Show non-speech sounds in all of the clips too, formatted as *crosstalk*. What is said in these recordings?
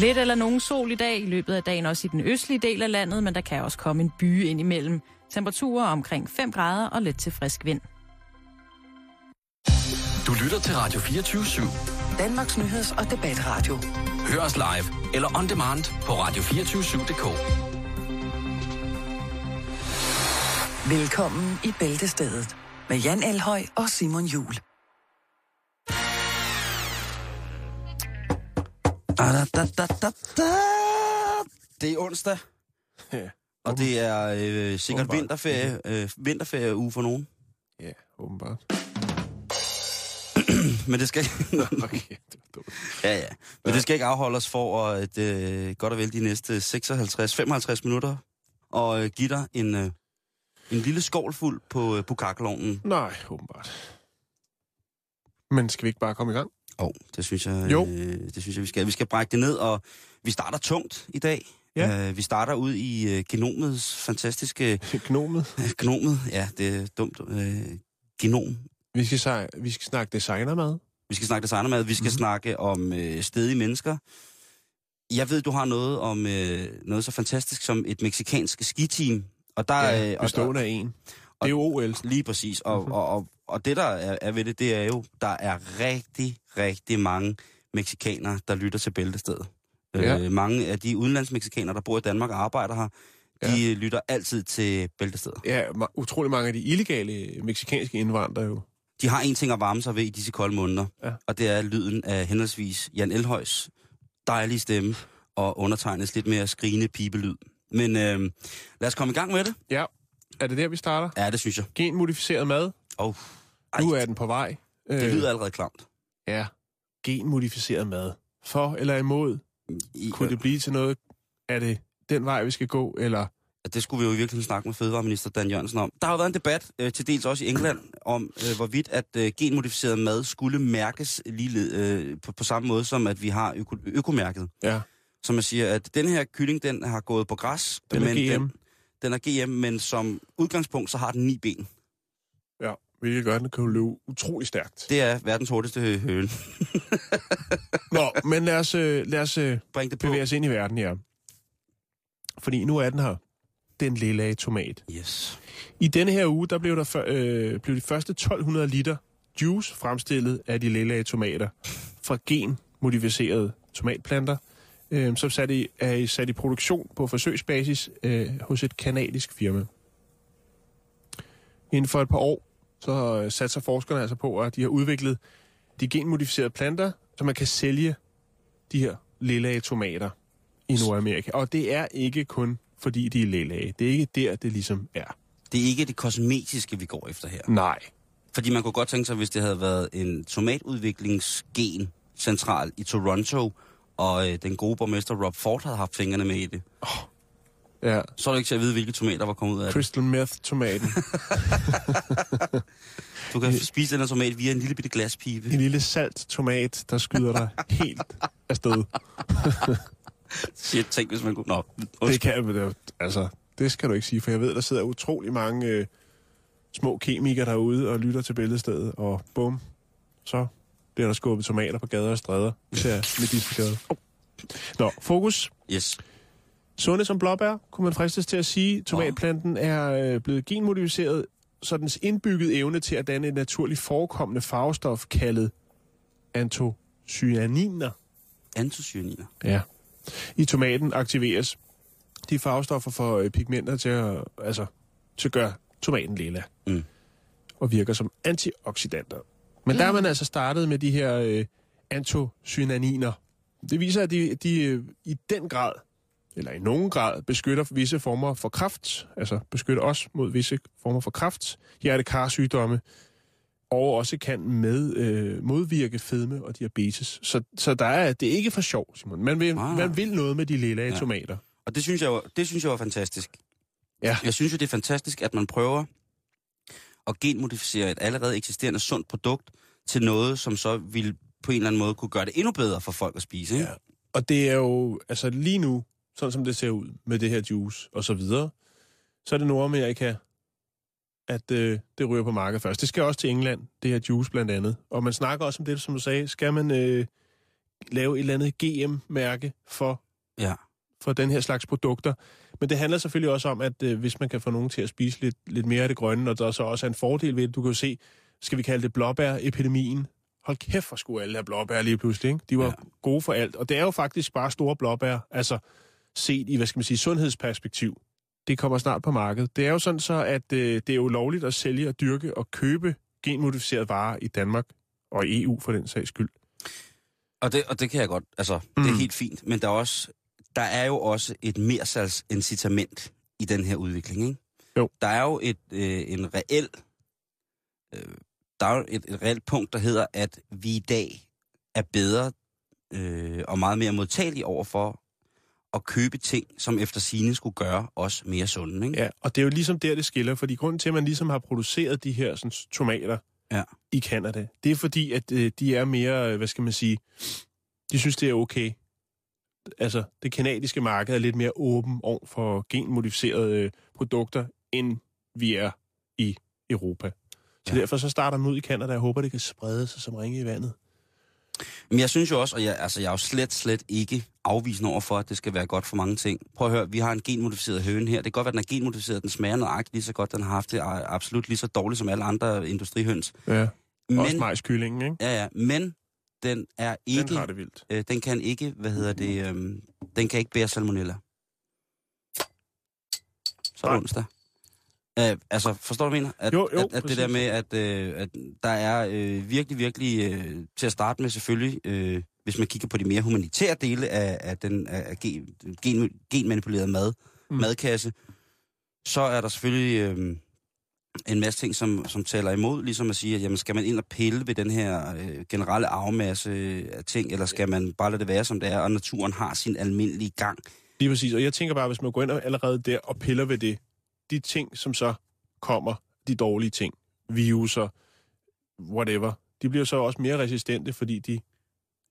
Lidt eller nogen sol i dag, i løbet af dagen også i den østlige del af landet, men der kan også komme en by ind imellem. Temperaturer omkring 5 grader og lidt til frisk vind. Du lytter til Radio 24 /7. Danmarks Nyheds- og Debatradio. Hør os live eller on demand på radio247.dk. Velkommen i Bæltestedet med Jan Elhøj og Simon Jul. Da, da, da, da, da. Det er onsdag, Ja, og det er øh, sikkert Åbenbart. vinterferie, øh, vinterferie uge for nogen. ja åbenbart. *clears throat* Men det skal, *laughs* Okay, det var ja, ja. Men det skal ikke afholde os for at øh, godt og vel de næste 56-55 minutter og øh, give dig en, øh, en lille skål fuld på, øh, på kakkelovnen. Nej, åbenbart. Men skal vi ikke bare komme i gang? Åh, oh, det synes jeg, Jo. øh, det synes jeg, vi skal. Vi skal brække det ned, og vi starter tungt i dag. Ja. Øh, vi starter ud i øh, genomets fantastiske... *laughs* Gnomet. *laughs* Genomet, ja, det er dumt. Øh, genom. Vi skal, vi skal snakke designermad. Vi skal snakke designermad, vi skal mm-hmm. snakke om øh, stedige mennesker. Jeg ved, du har noget om øh, noget så fantastisk som et meksikansk skiteam. Og der, Ja, øh, og, bestående af en. Det er jo OL. Lige præcis. Og, Mhm. og, og, og det, der er, er ved det, det er jo, der er rigtig, rigtig mange meksikanere, der lytter til Bæltestedet. Ja. Øh, mange af de udenlandsmeksikanere, der bor i Danmark og arbejder her, de lytter altid til Bæltestedet. Ja, utrolig mange af de illegale meksikanske indvandrere jo. De har en ting at varme sig ved i disse kolde måneder, Ja. og det er lyden af henholdsvis Jan Elhøjs dejlige stemme og undertegnes lidt mere skrigende pibelyd. Men øh, lad os komme i gang med det. Ja, er det der, vi starter? Ja, det synes jeg. Genmodificeret mad. Oh, ej, Nu er den på vej. det Øh, lyder allerede klamt. Ja, genmodificeret mad. For eller imod? I, Kunne det blive til noget? Er det den vej, vi skal gå, eller... det skulle vi jo i virkeligheden snakke med Fødevareminister Dan Jørgensen om. Der har jo været en debat, øh, til dels også i England, om øh, hvorvidt at øh, genmodificeret mad skulle mærkes lige, øh, på, på samme måde som at vi har øko, økomærket. Ja, Som man siger, at den her kylling, den har gået på græs. Den er men GM. Den, den er GM, men som udgangspunkt, så har den ni ben. ja. Hvilket gør, at den kan løbe utrolig stærkt. Det er verdens hurtigste hø- høne. *laughs* Nå, men lad os, øh, lad os øh, Bring det på. bevæge os ind i verden her. Fordi nu er den her. Den lille tomat. Yes. I denne her uge, der blev, der øh, blev de første 1200 liter juice fremstillet af de lille tomater fra genmodificerede tomatplanter, øh, som sat i, er sat i produktion på forsøgsbasis øh, hos et kanadisk firma. Inden for et par år, så øh, satser forskerne altså på, at de har udviklet de genmodificerede planter, så man kan sælge de her lille tomater i Nordamerika. Og det er ikke kun fordi de er lille Det er ikke der, det ligesom er. Det er ikke det kosmetiske, vi går efter her. Nej. Fordi man kunne godt tænke sig, hvis det havde været en tomatudviklingsgen central i Toronto, og øh, den gode borgmester Rob Ford havde haft fingrene med i det, Ja, så er det ikke til at vide, hvilke tomater var kommet ud af det. crystal meth-tomaten. *laughs* Du kan *laughs* spise den her tomat via en lille bitte glaspibe. en lille salt tomat, der skyder dig *laughs* helt afsted. Shit, tænk, hvis man kunne... Nå, Det undskyld. kan det, altså, det skal du ikke sige, for jeg ved, der sidder utrolig mange øh, små kemikere derude og lytter til billedstedet, og bum, så bliver der skubbet tomater på gader og stræder, især med disse gader. Nå, fokus. Yes. Sunde som blåbær, kunne man fristes til at sige. Tomatplanten er øh, blevet genmodificeret, så dens indbyggede evne til at danne et naturligt forekommende farvestof kaldet antocyaniner Antocyaniner. Ja. I tomaten aktiveres de farvestoffer for øh, pigmenter til at, altså, til at gøre tomaten lilla. Mm. Og virker som antioxidanter. Men der er man altså startet med de her øh, antocyaniner. Det viser, at de, de øh, i den grad, eller i nogen grad, beskytter visse former for kræft, altså beskytter os mod visse former for kræft, hjertekarsygdomme, og også kan med øh, modvirke fedme og diabetes. Så, så der er, det er ikke for sjov, Simon. Man vil, Ah. man vil noget med de lille Ja. tomater. Og det synes jeg jo, det synes jeg var fantastisk. Ja. Jeg synes jo, det er fantastisk, at man prøver at genmodificere et allerede eksisterende sundt produkt til noget, som så vil på en eller anden måde kunne gøre det endnu bedre for folk at spise. Ikke? Ja. Og det er jo, altså lige nu, sådan som det ser ud med det her juice og så videre, så er det Nordamerika, at øh, det ryger på markedet først. Det skal også til England, det her juice blandt andet. Og man snakker også om det, som du sagde, skal man øh, lave et eller andet GM-mærke for, Ja. for den her slags produkter. Men det handler selvfølgelig også om, at øh, hvis man kan få nogen til at spise lidt, lidt mere af det grønne, og der så også er en fordel ved det, du kan jo se, skal vi kalde det blåbær-epidemien. Hold kæft, for skulle alle have blåbær lige pludselig. Ikke? De var Ja. gode for alt. Og det er jo faktisk bare store blåbær, altså set i, hvad skal man sige, sundhedsperspektiv. Det kommer snart på markedet. Det er jo sådan så, at øh, det er jo lovligt at sælge og dyrke og købe genmodificerede varer i Danmark og i EU for den sags skyld. Og det, og det kan jeg godt, altså, mm. det er Mm. helt fint, men der er, også, der er jo også et mersalgsincitament i den her udvikling, ikke? Jo. Der er jo et, øh, en reel, øh, der er jo et, et reelt punkt, der hedder, at vi i dag er bedre øh, og meget mere modtagelige over for at købe ting, som efter sine skulle gøre os mere sunde, ikke? Ja, og det er jo ligesom der, det skiller, fordi grunden til, at man ligesom har produceret de her sådan, tomater Ja. i Canada, det er fordi, at øh, de er mere, øh, hvad skal man sige, de synes, det er okay. Altså, det kanadiske marked er lidt mere åben over for genmodificerede øh, produkter, end vi er i Europa. Så Ja. derfor så starter man ud i Canada, og jeg håber, det kan sprede sig som ringe i vandet. Men jeg synes jo også, og jeg, altså, jeg er jo slet, slet ikke afvisende over for, at det skal være godt for mange ting. Prøv at høre, vi har en genmodificeret høne her. Det kan godt være, at den er genmodificeret, den smager nøjagtigt lige så godt, den har haft det a- absolut lige så dårligt som alle andre industrihøns. Ja, men, også majskyllingen, ikke? ja, ja, men den er ikke, Den har det vildt. øh, den kan ikke, hvad hedder det, øh, den kan ikke bære salmonella. Så er det onsdag. Øh, altså, forstår du, hvad jeg mener? At, Jo, jo, at, at det der med, at, øh, at der er øh, virkelig, virkelig, øh, til at starte med selvfølgelig, øh, hvis man kigger på de mere humanitære dele af, af den af, gen, gen, genmanipulerede mad. Mm. madkasse, så er der selvfølgelig øh, en masse ting, som, som taler imod, ligesom at sige, at jamen, skal man ind og pille ved den her øh, generelle arvemasse af ting, eller skal man bare lade det være, som det er, og naturen har sin almindelige gang. Lige præcis. Og jeg tænker bare, hvis man går ind og allerede der og piller ved det, de ting, som så kommer, de dårlige ting, viruser, whatever, de bliver så også mere resistente, fordi de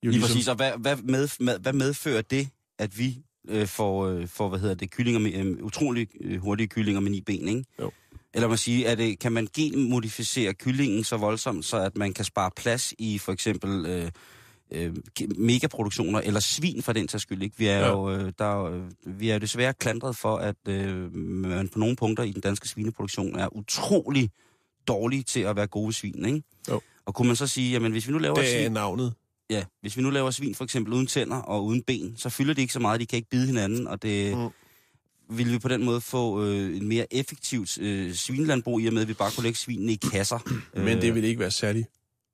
jo Lige ligesom... præcis, og hvad, hvad, med, med, hvad medfører det, at vi øh, får, øh, får, hvad hedder det, kyllinger med, øh, utrolig øh, hurtige kyllinger med ni ben, ikke? Jo. Eller man siger, er det, kan man genmodificere kyllingen så voldsomt, så at man kan spare plads i for eksempel øh, øh, megaproduktioner, eller svin for den tages skyld, ikke? Vi er, Ja. jo, øh, der, er øh, vi er jo desværre klandret for, at øh, man på nogle punkter i den danske svineproduktion er utrolig dårlig til at være gode svin, ikke? Jo. Og kunne man så sige, jamen hvis vi nu laver et Det svin- er navnet. Ja, hvis vi nu laver svin for eksempel uden tænder og uden ben, så fylder de ikke så meget, de kan ikke bide hinanden, og det Mm. mm. vil vi på den måde få øh, en mere effektivt øh, svinelandbrug i og med, at vi bare kunne lægge svinene i kasser. *clears throat* Men det vil ikke være særlig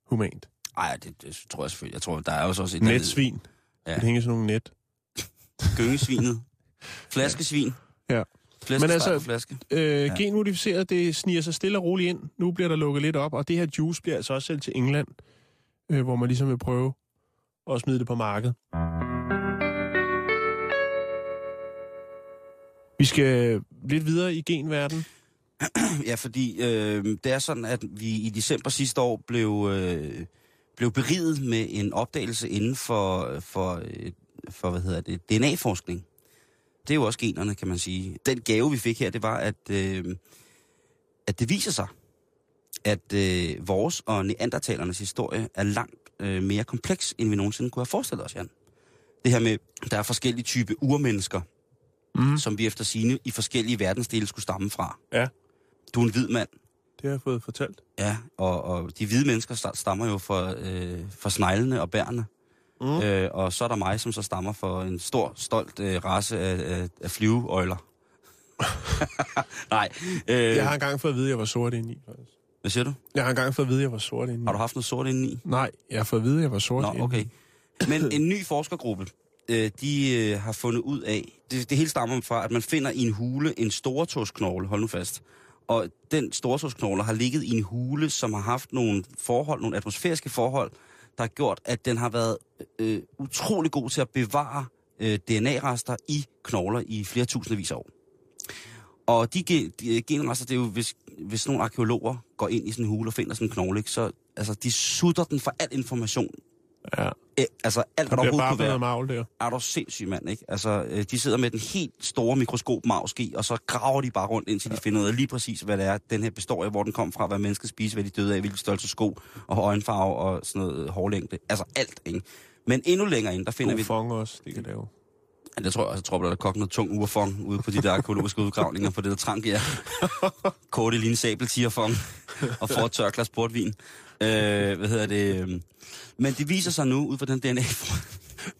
humant. Nej, det, det, tror jeg selvfølgelig. Jeg tror, der er også også et andet- Netsvin. Ja. Ja. Det hænger sådan nogle net. *laughs* Gyngesvinet. *laughs* Flaskesvin. Ja. Flæskesteg Men altså- flaske. Øh, Ja. ja. Genmodificeret, det sniger sig stille og roligt ind. Nu bliver der lukket lidt op, og det her juice bliver altså også sendt til England, øh, hvor man ligesom vil prøve og smide det på markedet. Vi skal lidt videre i genverden. *clears throat* Ja, fordi øh, det er sådan, at vi i december sidste år blev, øh, blev beriget med en opdagelse inden for, for, øh, for hvad hedder det, DNA-forskning. Det er jo også generne, kan man sige. Den gave, vi fik her, det var, at, øh, at det viser sig, at øh, vores og neandertalernes historie er langt øh, mere kompleks, end vi nogensinde kunne have forestillet os, Jan. Det her med, der er forskellige typer urmennesker, Mm. som vi efter sine i forskellige verdensdele skulle stamme fra. Ja. Du er en hvid mand, Det har jeg fået fortalt. Ja, og, og de hvide mennesker sta- stammer jo for, øh, for sneglene og bærene. Mm. Øh, og så er der mig, som så stammer for en stor, stolt øh, race af, af, af flyveøjler. *laughs* *laughs* Nej. Øh, Jeg har engang fået at vide, at jeg var sort indeni. faktisk. Hvad siger du? Jeg har engang fået at vide, at jeg var sort indeni. Har du haft noget sort indeni? Nej, jeg har fået at vide, at jeg var sort Nå, indeni. okay. Men *laughs* en ny forskergruppe, øh, de øh, har fundet ud af, det, det hele stammer fra, at man finder i en hule en stortåsknogle, hold nu fast. Og den stortåsknogle har ligget i en hule, som har haft nogle forhold, nogle atmosfæriske forhold, der har gjort, at den har været øh, utrolig god til at bevare øh, DNA-rester i knogler i flere tusindvis af år. Og de, ge- de genrester, det er jo, hvis, hvis nogle arkeologer går ind i sådan en hule og finder sådan en knogle, ikke, så altså, de sutter den for al information. Ja, Æ, altså alt, hvad der overhovedet kunne på være. magl der. Er du sindssyg, mand, ikke? Altså, øh, de sidder med den helt store mikroskop mavski, og så graver de bare rundt, indtil ja. de finder ud af lige præcis, hvad det er, den her består af, hvor den kom fra, hvad mennesket spiser, hvad de døde af, hvilken størrelse sko, og øjenfarve og sådan noget hårlængde. Altså alt, ikke? Men endnu længere ind, der finder God vi... også, det kan lave. Ja, det tror jeg også. Tror, der er kogt noget tung urfong ude på de der arkeologiske udgravninger på det der trank, ja. *laughs* Korte lignende sabeltierfong og får et tør glas portvin. Øh, hvad hedder det? Men det viser sig nu, ud fra den DNA... *laughs*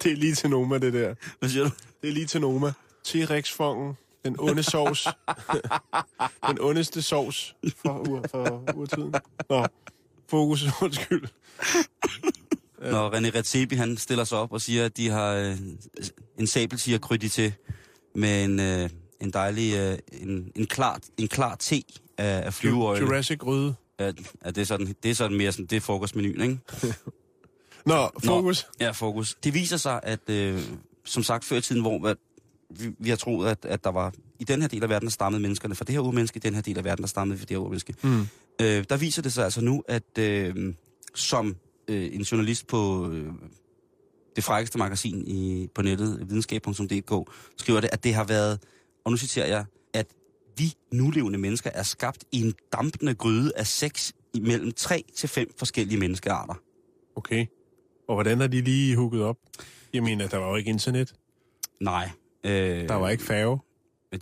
Det er lige til Noma, det der. Hvad siger du? Det er lige til Noma. T-Rex-fongen, den onde sovs. *laughs* den ondeste sovs for, ur, for urtiden. Nå, fokus, undskyld. Når René Redzepi, han stiller sig op og siger, at de har øh, en sabeltiger kryddig til med en, øh, en dejlig, øh, en, en, klar, en klar te af, af flyveøjne. Jurassic Røde. Ja, ja, det, er sådan, det er sådan mere sådan, det er frokostmenuen, ikke? *laughs* Nå, fokus. Nå, ja, fokus. Det viser sig, at øh, som sagt før i tiden, hvor hvad, vi, vi har troet, at, at der var i den her del af verden, der stammede menneskerne fra det her urmenneske, i den her del af verden, der stammede fra det her urmenneske. Mm. Øh, der viser det sig altså nu, at øh, som øh, en journalist på øh, det frækkeste magasin i, på nettet, videnskab.dk, skriver det, at det har været, og nu citerer jeg, at vi nulevende mennesker er skabt i en dampende gryde af sex imellem tre til fem forskellige menneskearter. Okay. Og hvordan har de lige hugget op? Jeg mener, der var jo ikke internet. Nej. Øh, Der var ikke færge.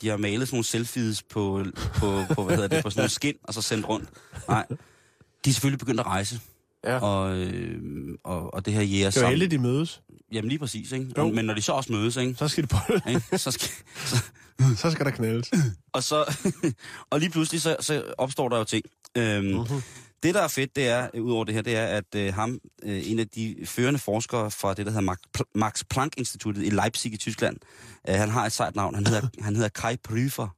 De har malet sådan nogle selfies på, på, på hvad hedder det, på sådan nogle skin, og så sendt rundt. Nej. De er selvfølgelig begyndt at rejse. Ja. Og, øh, og, og det her jæger Det var heldigt, de mødes. Jamen lige præcis, ikke? Jo. Men når de så også mødes, ikke? Så skal de ikke? Så skal, så, *laughs* Så skal der knaldes. og, så, *laughs* og lige pludselig så, så opstår der jo ting. Øhm, Mhm. Det, der er fedt, det er, øh, udover det her, det er, at øh, ham, øh, en af de førende forskere fra det, der hedder Max, Pl- Max Planck-instituttet i Leipzig i Tyskland, øh, han har et sejt navn. Han hedder, han hedder Kai Prüfer.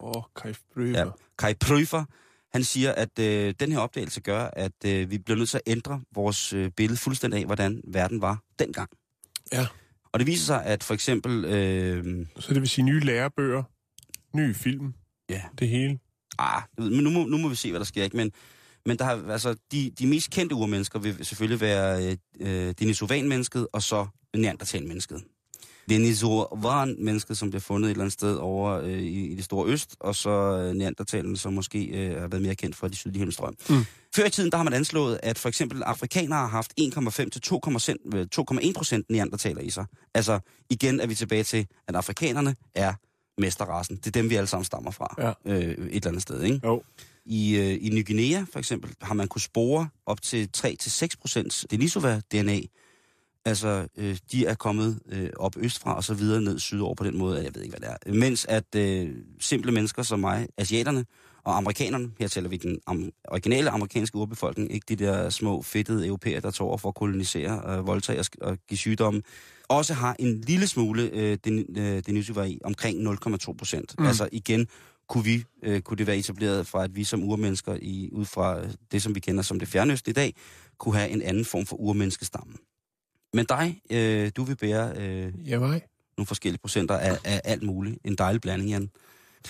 Åh, oh, Kai. Ja. Ja. Kai Prüfer, han siger, at øh, den her opdagelse gør, at øh, vi bliver nødt til at ændre vores øh, billede fuldstændig af, hvordan verden var dengang. Ja. Og det viser sig, at for eksempel... Øh, Så det vil sige nye lærebøger, nye film, ja, det hele. ah, men nu må, nu må vi se, hvad der sker. Ikke? Men, men der har, altså, de, de mest kendte urmennesker vil selvfølgelig være øh, øh, Denisovan-mennesket og så Neandertal-mennesket. Denisovan-mennesket, som bliver fundet et eller andet sted over øh, i, i det store øst, og så øh, Neandertalen, som måske øh, har været mere kendt fra de sydlige himmelstrøm. Mm. Før i tiden, der har man anslået, at for eksempel afrikanere har haft 1,5 til 2,1 procent neandertaler i sig. Altså, igen er vi tilbage til, at afrikanerne er mesterrassen. Det er dem, vi alle sammen stammer fra. Ja. Øh, et eller andet sted, ikke? Jo. I, øh, I Ny Guinea, for eksempel, har man kunne spore op til 3-6 procent Denisova-DNA. Altså, øh, de er kommet øh, op østfra og så videre ned sydover på den måde, jeg ved ikke, hvad det er. Mens at øh, simple mennesker som mig, asiaterne og amerikanerne, her taler vi den am- originale amerikanske urbefolkning, ikke de der små fedtede europæer, der tog over for at kolonisere, øh, voldtage og, og give sygdomme, også har en lille smule øh, den, øh, Denisova i, omkring 0,2 procent. Mm. Altså igen, kunne, vi, øh, kunne det være etableret fra, at vi som urmennesker, i, ud fra det, som vi kender som det fjernøst i dag, kunne have en anden form for urmenneskestamme. Men dig, øh, du vil bære øh, Ja, mig. nogle forskellige procenter af, af alt muligt. En dejlig blanding, Jan.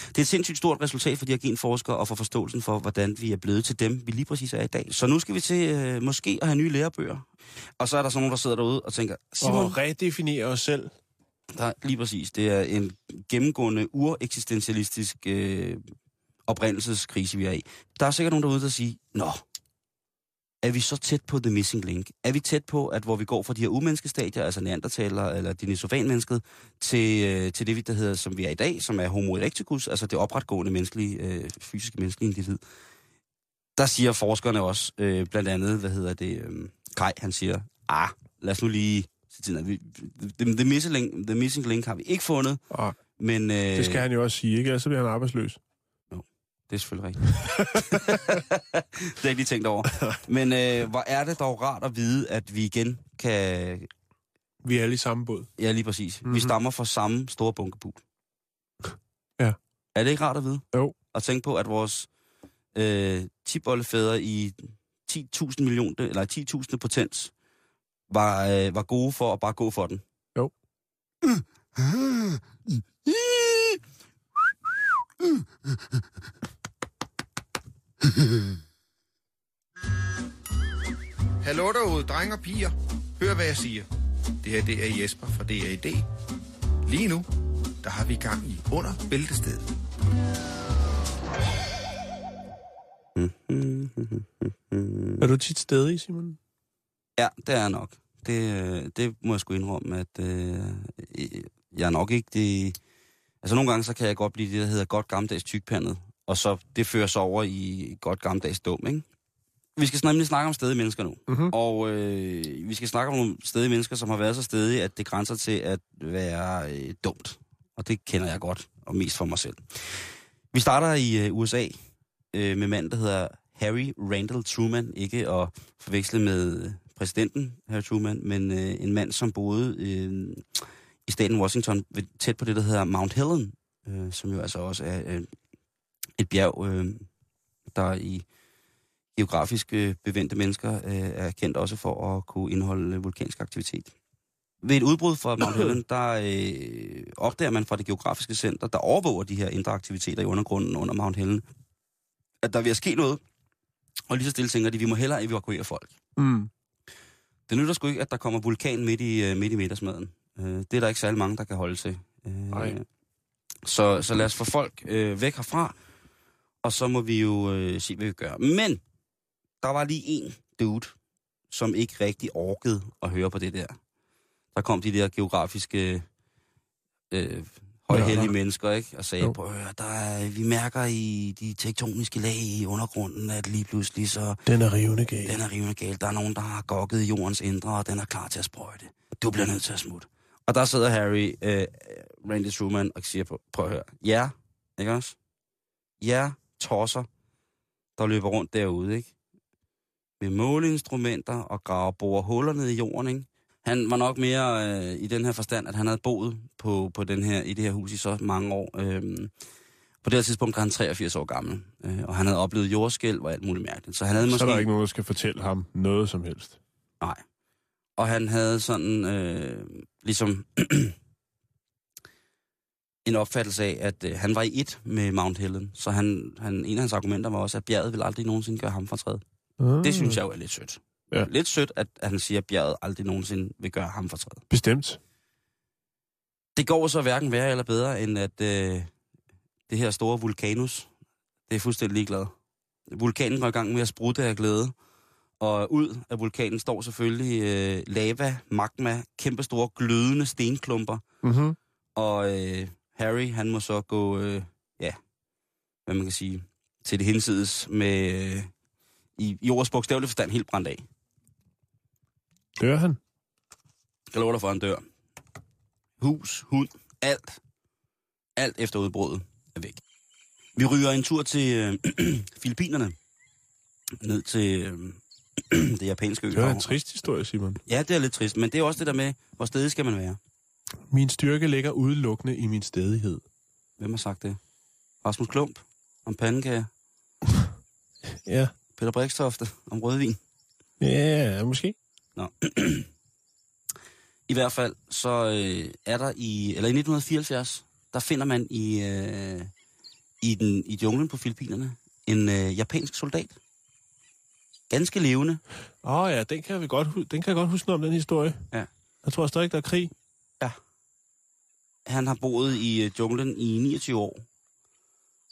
Det er et sindssygt stort resultat for de her genforskere og for forståelsen for, hvordan vi er blevet til dem, vi lige præcis er i dag. Så nu skal vi til øh, måske at have nye lærebøger. Og så er der sådan nogen, der sidder derude og tænker, Simon, Og redefinere os selv. der, lige præcis, det er en gennemgående ureksistentialistisk øh, oprindelseskrise, vi er i. Der er sikkert nogen derude, der siger, Nå, er vi så tæt på the missing link? Er vi tæt på, at hvor vi går fra de her umenneskestadier, altså neandertaler eller denisovanmennesket, til, øh, til det, vi der hedder, som vi er i dag, som er homo erecticus, altså det opretgående menneskelige, øh, fysiske menneskelige individ. Der siger forskerne også, øh, blandt andet, hvad hedder det, øh, Kai, han siger, ah, lad os nu lige the, the, missing link, the missing link har vi ikke fundet, Og men... Øh, det skal han jo også sige, ikke? Ellers så bliver han arbejdsløs. Det er selvfølgelig rigtigt. det har jeg ikke lige tænkt over. Men øh, hvor er det dog rart at vide, at vi igen kan... Vi er alle i samme båd. Ja, lige præcis. Mm-hmm. Vi Mhm. stammer fra samme store bunkebul. Ja. Er det ikke rart at vide? Jo. At tænke på, at vores øh, tibollefædre i 10.000 millioner, eller 10.000 potens, var, øh, var gode for at bare gå for den. Jo. *laughs* Hallo derude, drenge og piger. Hør, hvad jeg siger. Det her, det er Jesper fra DAD. Lige nu, der har vi gang i under bæltestedet. Er du tit stedig, Simon? Ja, det er jeg nok. Det, øh, det må jeg sgu indrømme, at øh, jeg er nok ikke det... Altså nogle gange, så kan jeg godt blive det, der hedder godt gammeldags tykpandet, og så det fører sig over i godt gammeldags dum, ikke? Vi skal nemlig snakke om stedige mennesker nu. Mhm. Og øh, vi skal snakke om nogle stedige mennesker, som har været så stedige, at det grænser til at være øh, dumt. Og det kender jeg godt, og mest for mig selv. Vi starter i øh, USA øh, med manden, der hedder Harry Randall Truman. Ikke at forveksle med øh, præsidenten Harry Truman, men øh, en mand, som boede øh, i staten Washington, ved, tæt på det, der hedder Mount Helen, øh, som jo altså også er øh, et bjerg, øh, der i geografisk øh, bevendte mennesker øh, er kendt også for at kunne indeholde vulkansk aktivitet. Ved et udbrud fra Mount Helen, *clears throat* der øh, opdager man fra det geografiske center, der overvåger de her indre aktiviteter i undergrunden under Mount Helen, at der er at ske noget, og lige så stille tænker de, vi må hellere evakuere folk. Mm. Det nytter sgu ikke, at der kommer vulkan midt i, øh, midt i middagsmaden. Øh, det er der ikke særlig mange, der kan holde til. Øh, Nej. så, så lad os få folk øh, væk herfra, og så må vi jo øh, se, hvad vi gør. Men der var lige en dude, som ikke rigtig orkede at høre på det der. Der kom de der geografiske øh, højhellige Ja. mennesker, ikke? Og sagde, prøv at der er, vi mærker i de tektoniske lag i undergrunden, at lige pludselig så Den er rivende gal. den er rivende galt. Der er nogen, der har gokket jordens indre, og den er klar til at sprøjte. Du bliver nødt til at smutte. Og der sidder Harry, øh, Randy Truman, og siger, på, prøv at høre. Ja, ikke også? Ja, tosser, der løber rundt derude, ikke? Med måleinstrumenter og graver borer huller ned i jorden, ikke? Han var nok mere øh, i den her forstand, at han havde boet på, på den her, i det her hus i så mange år. Øhm, på det her tidspunkt var han 83 år gammel, øh, og han havde oplevet jordskælv og alt muligt mærkeligt. Så han havde Så måske... er der ikke nogen, der skal fortælle ham noget som helst. Nej. Og han havde sådan øh, ligesom *clears throat* en opfattelse af, at øh, han var i et med Mount Helen. Så han, han, en af hans argumenter var også, at bjerget vil aldrig nogensinde gøre ham fortræd. Mm. Det synes jeg jo er lidt sødt. Ja. Lidt sødt, at, at han siger, at bjerget aldrig nogensinde vil gøre ham fortræd. Bestemt. Det går så hverken værre eller bedre, end at øh, det her store vulkanus, det er fuldstændig ligeglad. Vulkanen går i gang med at sprutte af glæde. Og ud af vulkanen står selvfølgelig øh, lava, magma, kæmpe store glødende stenklumper. Mm-hmm. Og øh, Harry, han må så gå, øh, ja, hvad man kan sige, til det hinsides med, øh, i, i ordets bogstavelige forstand, helt brændt af. Dør han? Jeg lover dig for, han dør. Hus, hund, alt. Alt efter udbruddet er væk. Vi ryger en tur til øh, *clears throat* Filippinerne. Ned til øh, *clears throat* det japanske ø. Det var en trist historie, Simon. Ja, det er lidt trist, men det er også det der med, hvor stedig skal man være. Min styrke ligger udelukkende i min stedighed. Hvem har sagt det? Rasmus Klump om pandekager. *laughs* Ja. Peter Brikstofte om rødvin. Ja, måske. *clears throat* I hvert fald, så øh, er der i, eller i 1974, der finder man i, øh, i, den, i junglen på Filippinerne en øh, japansk soldat. Ganske levende. Åh oh, ja, den kan, vi godt, den kan jeg godt huske noget om, den historie. Ja. Jeg tror stadig, der er krig. Han har boet i øh, junglen i 29 år.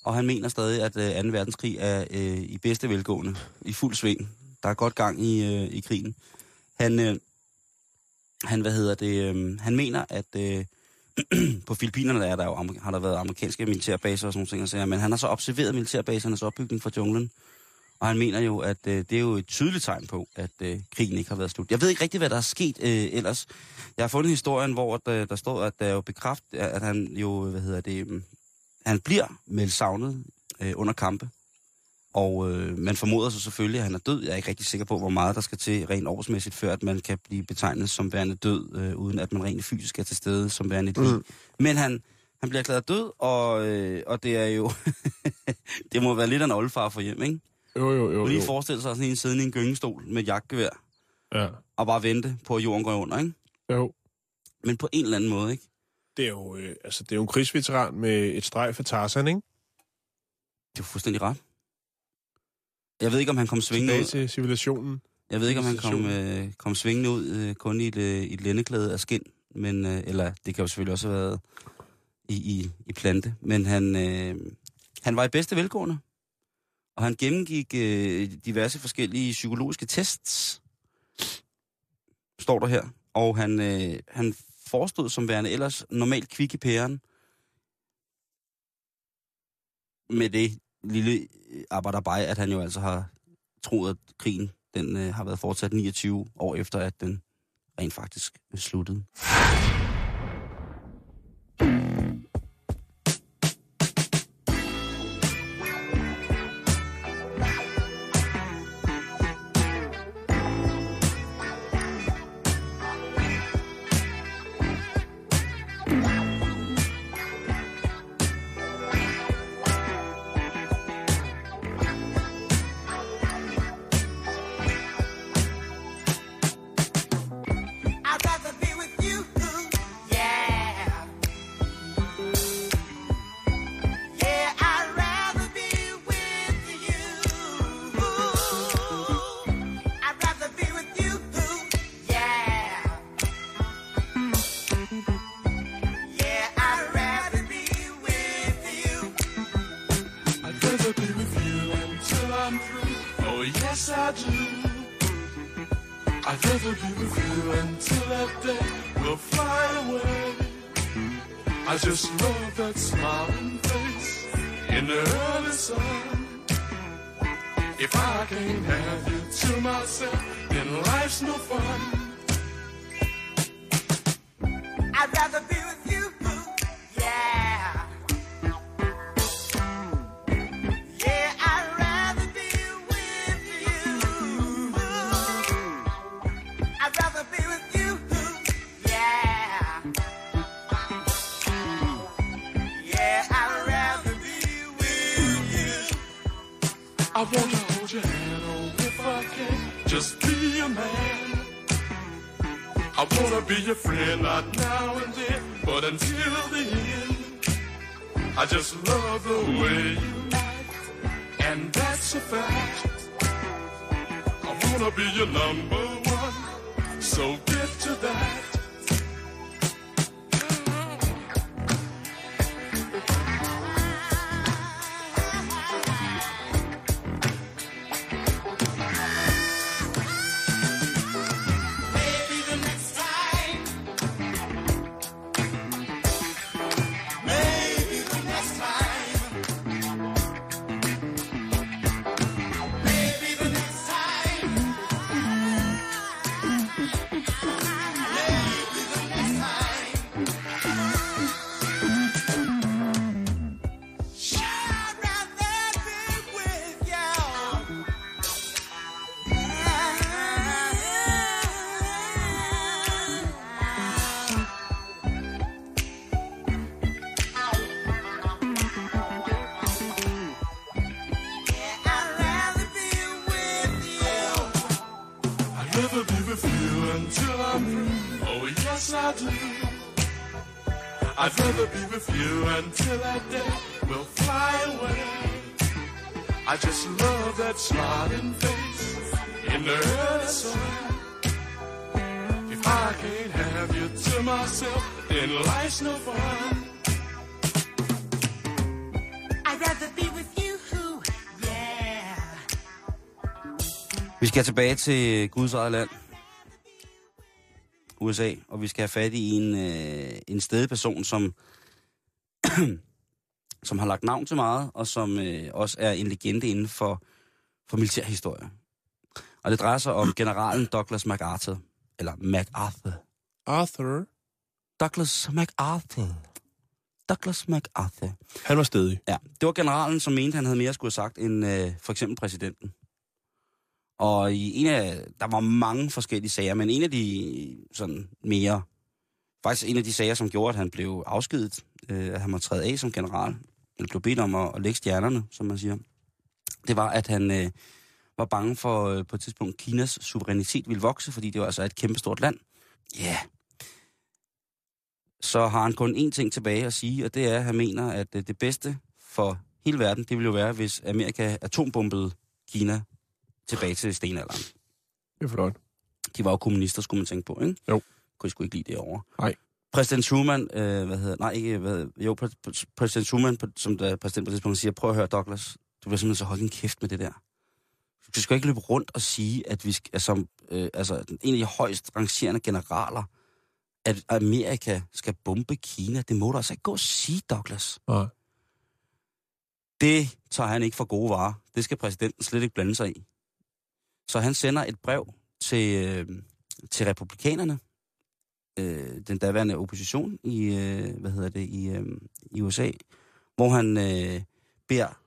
Og han mener stadig, at øh, 2. verdenskrig er øh, i bedste velgående, i fuld sving. Der er godt gang i, øh, i krigen. Han, øh, han, hvad hedder det, øh, han mener, at øh, *clears throat* på Filippinerne er der jo, har der været amerikanske militærbaser og sådan nogle ting, sager, men han har så observeret militærbasernes opbygning fra junglen. Og han mener jo, at øh, det er jo et tydeligt tegn på, at øh, krigen ikke har været slut. Jeg ved ikke rigtig, hvad der er sket øh, ellers. Jeg har fundet historien, hvor der, der står, at der er jo bekræft, at han jo, hvad hedder det, øh, han bliver meldt savnet øh, under kampe. Og øh, man formoder så selvfølgelig, at han er død. Jeg er ikke rigtig sikker på, hvor meget der skal til rent årsmæssigt, før at man kan blive betegnet som værende død, øh, uden at man rent fysisk er til stede som værende liv. Mm. Men han, han bliver erklæret død, og, øh, og det er jo... *laughs* det må være lidt af en oldefar for hjem, ikke? Jo, jo, jo. kan lige jo. forestille sig sådan en siddende i en gyngestol med et jagtgevær, Ja. og bare vente på, at jorden går under, ikke? Jo. Men på en eller anden måde, ikke? Det er jo, øh, altså, det er jo en krigsveteran med et streg for Tarzan, ikke? Det er fuldstændig ret. Jeg ved ikke, om han kom svingende Tilbage ud. til civilisationen. Jeg ved ikke, om han kom, øh, kom svingende ud øh, kun i et, øh, i et lændeklæde af skin. Men, øh, eller det kan jo selvfølgelig også have været i, i, i plante. Men han, øh, han var i bedste velgående. Og han gennemgik øh, diverse forskellige psykologiske tests. står der her. Og han, øh, han forestod som værende ellers normalt kvik i pæren. Med det lille øh, arbejderbej, at han jo altså har troet, at krigen den, øh, har været fortsat 29 år efter, at den rent faktisk øh, sluttede. Just love with you until that day will fly away. I just love that smiling face in the early sun. If I can't have you to myself, then life's no fun. I'd rather be with you, yeah. Vi skal tilbage til Guds eget land, USA, og vi skal have fat i en, øh, en stedig person, som, *clears throat* som har lagt navn til meget, og som øh, også er en legende inden for, for militærhistorie. Og det drejer sig om *clears throat* generalen Douglas MacArthur, eller MacArthur. Arthur, Douglas MacArthur. Douglas MacArthur. han var stedig. Ja, det var generalen, som mente, han havde mere skulle have sagt end øh, for eksempel præsidenten. Og i en af, der var mange forskellige sager, men en af de sådan mere, faktisk en af de sager, som gjorde, at han blev afskedet, øh, at han måtte træde af som general, eller blev bedt om at, at lægge stjernerne, som man siger, det var, at han øh, var bange for øh, på et tidspunkt, Kinas suverænitet ville vokse, fordi det var altså et kæmpestort land. Ja. Yeah. Så har han kun én ting tilbage at sige, og det er, at han mener, at øh, det bedste for hele verden, det ville jo være, hvis Amerika atombombede Kina tilbage til stenalderen. Det er flot. De var jo kommunister, skulle man tænke på, ikke? Jo. Kunne sgu ikke lide det over. Nej. Præsident Truman, øh, hvad hedder, nej ikke, hvad, jo, præ, præ, præsident Truman, som der præsident på tidspunkt siger, prøv at høre Douglas, du bliver simpelthen så holde din kæft med det der. du skal ikke løbe rundt og sige, at vi skal, altså, øh, altså en af de højst rangerende generaler, at Amerika skal bombe Kina. Det må du altså ikke gå og sige, Douglas. Nej. Det tager han ikke for gode varer. Det skal præsidenten slet ikke blande sig i. Så han sender et brev til, øh, til republikanerne, øh, den daværende opposition i, øh, hvad hedder det, i, øh, i USA, hvor han øh, beder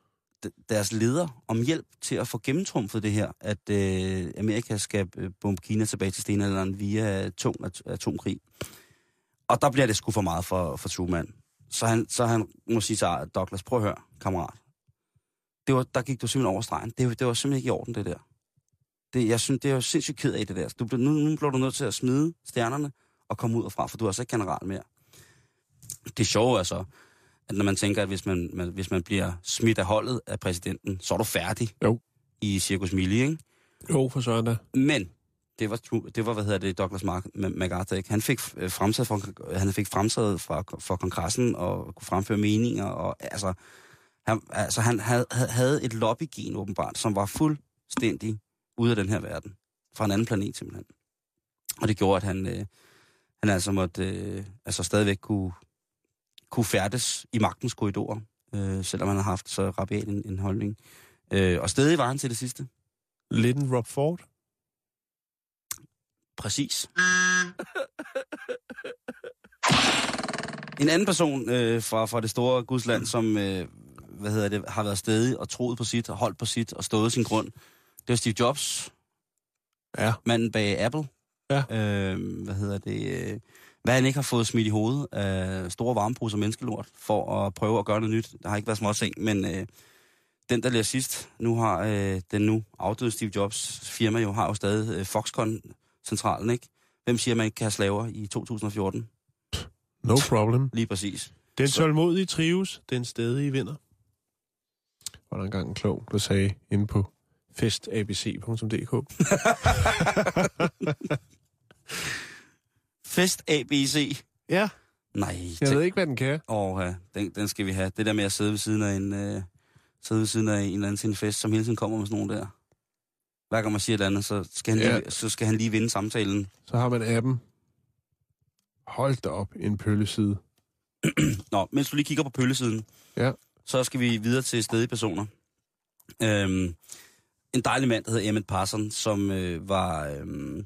deres leder om hjælp til at få gennemtrumfet det her, at øh, Amerika skal øh, bombe Kina tilbage til stenalderen via tung at- atomkrig. Og der bliver det sgu for meget for, for Truman. Så han, så han må sige til Douglas, prøv at høre, kammerat. Det var, der gik du simpelthen over stregen. Det, det var simpelthen ikke i orden, det der. Det, jeg synes, det er jo sindssygt ked af det der. Du, nu, nu bliver du nødt til at smide stjernerne og komme ud fra, for du er altså ikke general mere. Det sjove er så, at når man tænker, at hvis man, man, hvis man bliver smidt af holdet af præsidenten, så er du færdig Jo. i Circus Mili, ikke? Jo, for søren da. Men det var, det var hvad hedder det, Douglas Mark, Ma- MacArthur, ikke? Han fik øh, fremsat for, han fik fremsat fra, for kongressen og kunne fremføre meninger, og altså, han, altså, han havde, havde et lobbygen åbenbart, som var fuldstændig ude af den her verden. Fra en anden planet simpelthen. Og det gjorde, at han, øh, han altså måtte øh, altså stadigvæk kunne, kunne færdes i magtens korridorer, øh, selvom han har haft så rabiat en, en holdning. Øh, og stadig var han til det sidste. Lidt en Rob Ford. Præcis. En anden person øh, fra, fra det store gudsland, som øh, hvad hedder det, har været stedig og troet på sit, og holdt på sit og stået sin grund, det var Steve Jobs, Ja. manden bag Apple. Ja. Øh, hvad hedder det? Øh, hvad han ikke har fået smidt i hovedet af store varmeposer menneskelort for at prøve at gøre noget nyt. Der har ikke været små ting, men øh, den, der lærer sidst, nu har øh, den nu afdøde Steve Jobs firma jo, har jo stadig øh, Foxconn-centralen, ikke? Hvem siger, man ikke kan have slaver i 2014? No problem. Lige præcis. Den tålmodige trives, den stedige vinder. Var der engang en klog, der sagde inde på festabc.dk. *laughs* Fest ABC. Ja, Nej, jeg tænk- ved ikke, hvad den kan. Åh, ja, den, den skal vi have. Det der med at sidde ved siden af en, øh, sidde ved siden af en eller anden til en fest, som hele tiden kommer med sådan nogle der. Hver gang man siger et eller andet, så skal han, Ja. lige, så skal han lige vinde samtalen. Så har man appen. Hold da op, en pølleside. Nå, mens du lige kigger på pøllesiden, Ja. så skal vi videre til stedige personer. Øhm, en dejlig mand, der hedder Emmett Parson, som øh, var øh,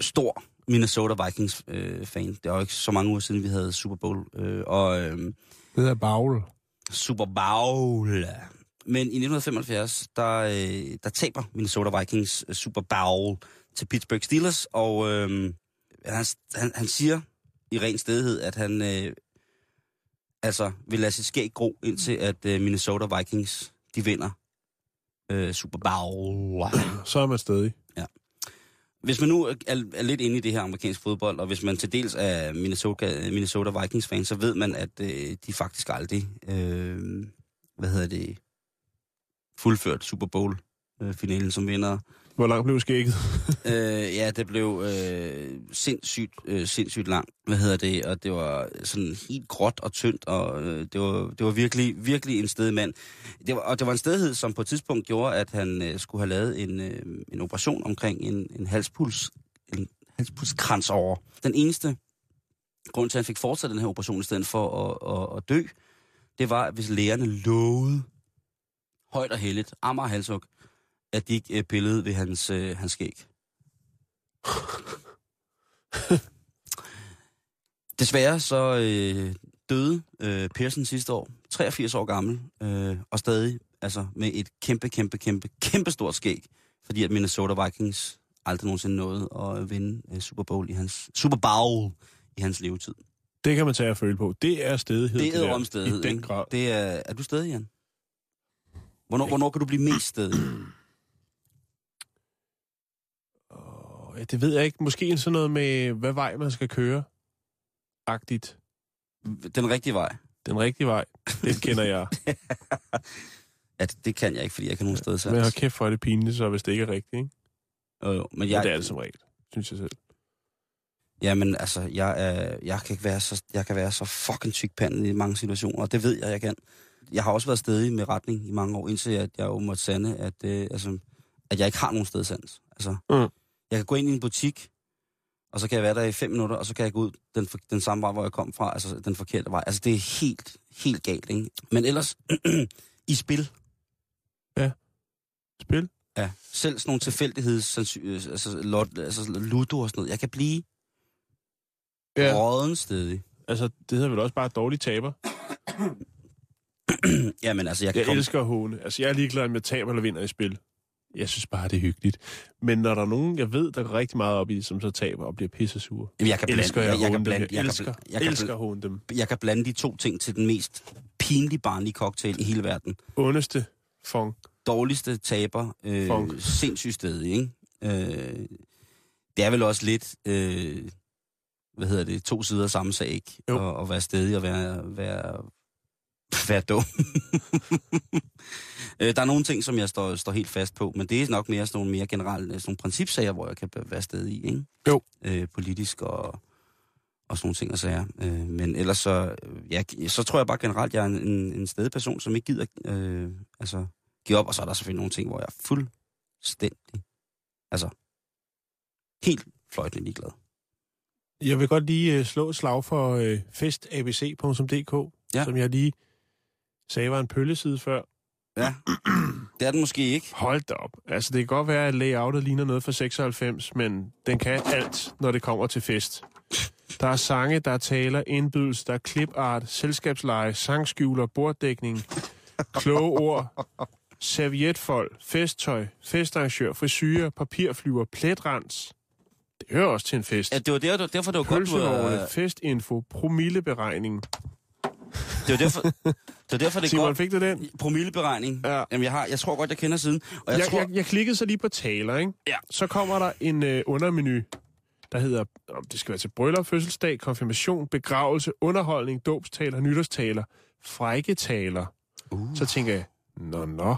stor Minnesota Vikings-fan. Øh, fan. det var jo ikke så mange uger siden, vi havde Super Bowl. Øh, og øhm, Det hedder Bagle. Super Bowl. Men i 1975, der, øh, der taber Minnesota Vikings øh, Super Bowl til Pittsburgh Steelers, og øh, han, han, han siger i ren stedighed, at han øh, altså vil lade sit skæg gro, indtil at øh, Minnesota Vikings, de vinder øh, Super Bowl. Så er man stadig. Hvis man nu er, er lidt inde i det her amerikanske fodbold, og hvis man til dels er Minnesota, Minnesota Vikings-fan, så ved man, at øh, de faktisk aldrig, øh, hvad hedder det, fuldført Super Bowl-finalen øh, som vinder. Hvor langt blev skægget? *laughs* øh, ja, det blev øh, sindssygt, øh, sindssygt langt, hvad hedder det, og det var sådan helt gråt og tyndt, og øh, det, var, det var virkelig, virkelig en stedmand. Det var, og det var en stedhed, som på et tidspunkt gjorde, at han øh, skulle have lavet en, øh, en operation omkring en, en halspuls, en halspulskrans over. Den eneste grund til, at han fik fortsat den her operation i stedet for at, at, at dø, det var, at hvis lægerne lovede højt og heldigt, Amager halshug, at de ikke øh, pillede ved hans, øh, hans skæg. *laughs* Desværre så øh, døde øh, Pearson sidste år, 83 år gammel, øh, og stadig altså med et kæmpe, kæmpe, kæmpe, kæmpe stort skæg, fordi at Minnesota Vikings aldrig nogensinde nåede at vinde øh, Super Bowl i hans Super Bowl i hans levetid. Det kan man tage at føle på. Det er stedighed. Det er der. omstedighed. I den grad. Det er, er du stadig, Jan? Hvornår, hvornår kan du blive mest stedig? *clears throat* Åh, ja, det ved jeg ikke. Måske sådan noget med, hvad vej man skal køre. Agtigt. Den rigtige vej. Den rigtige vej, det kender jeg. *laughs* At det kan jeg ikke, fordi jeg kan nogen steder Men jeg har selv. kæft for, at det pinligt, så hvis det ikke er rigtigt, ikke? Jo, jo, men Ja, jeg, det er det som regel, synes jeg selv. Jamen, altså, jeg, er, jeg, kan ikke være så, jeg kan være så fucking tykpanden i mange situationer, og det ved jeg, jeg kan. Jeg har også været stedig med retning i mange år, indtil at jeg jo måtte sande, at, øh, altså, at jeg ikke har nogen stedsans. Altså, Mm. Jeg kan gå ind i en butik, og så kan jeg være der i fem minutter, og så kan jeg gå ud den, den samme vej, hvor jeg kom fra, altså den forkerte vej. Altså, det er helt, helt galt, ikke? Men ellers, *clears throat* i spil, Spil? ja, selv sådan nogle tilfældigheds, altså, lot, altså ludo og sådan noget, jeg kan blive Ja. ja. råden stedig. Altså, det hedder vel også bare dårlig taber. *clears throat* Jamen, altså, jeg kan Jeg komme... elsker håne. Altså, jeg er ligeglad med taber eller vinder i spil. Jeg synes bare, det er hyggeligt. Men når der er nogen, jeg ved, der går rigtig meget op i, som så taber og bliver pissesure, Jamen, jeg kan blande, elsker jeg, jeg, jeg, kan dem. blande, Jeg, jeg, elsker, jeg, kan, elsker håne dem. jeg kan blande de to ting til den mest pinlige barnlige cocktail i hele verden. Ondeste fong. dårligste taber, øh, Funk. sindssygt stedig, ikke? Øh, det er vel også lidt, øh, hvad hedder det, to sider af samme sag, ikke? Jo. Og, og være stedig og være, være, være dum. *laughs* øh, der er nogle ting, som jeg står, står helt fast på, men det er nok mere sådan nogle mere generelle sådan nogle principsager, hvor jeg kan være stedig i, ikke? Jo. Øh, politisk og, og sådan nogle ting og sager. Øh, men ellers så, øh, ja, så tror jeg bare generelt, jeg er en, en, en stedig person, som ikke gider, øh, altså, give op, og så er der selvfølgelig nogle ting, hvor jeg er fuldstændig, altså, helt fløjtende ligeglad. Jeg vil godt lige uh, slå et slag for uh, festabc.dk, Ja. som jeg lige sagde var en pølleside før. Ja, det er den måske ikke. Hold da op. Altså, det kan godt være, at layoutet ligner noget fra 96, men den kan alt, når det kommer til fest. Der er sange, der er taler, indbydelse, der er klipart, selskabsleje, sangskjuler, borddækning, kloge ord, servietfold, festtøj, festarrangør, frisyrer, papirflyver, plætrens. Det hører også til en fest. Ja, det var der, derfor, det var godt, du var, festinfo, promilleberegning. Det var derfor, det var derfor, det Simon, godt. fik du den? Promilleberegning. Ja. Jamen, jeg, har, jeg tror godt, jeg kender siden. Og jeg, Jeg, tror, jeg, jeg klikkede så lige på taler, ikke? Ja. Så kommer der en øh, undermenu, der hedder, om det skal være til bryllup, fødselsdag, konfirmation, begravelse, underholdning, dåbstaler, nytårstaler, frække taler. Uh. Så tænker jeg, nå, nå.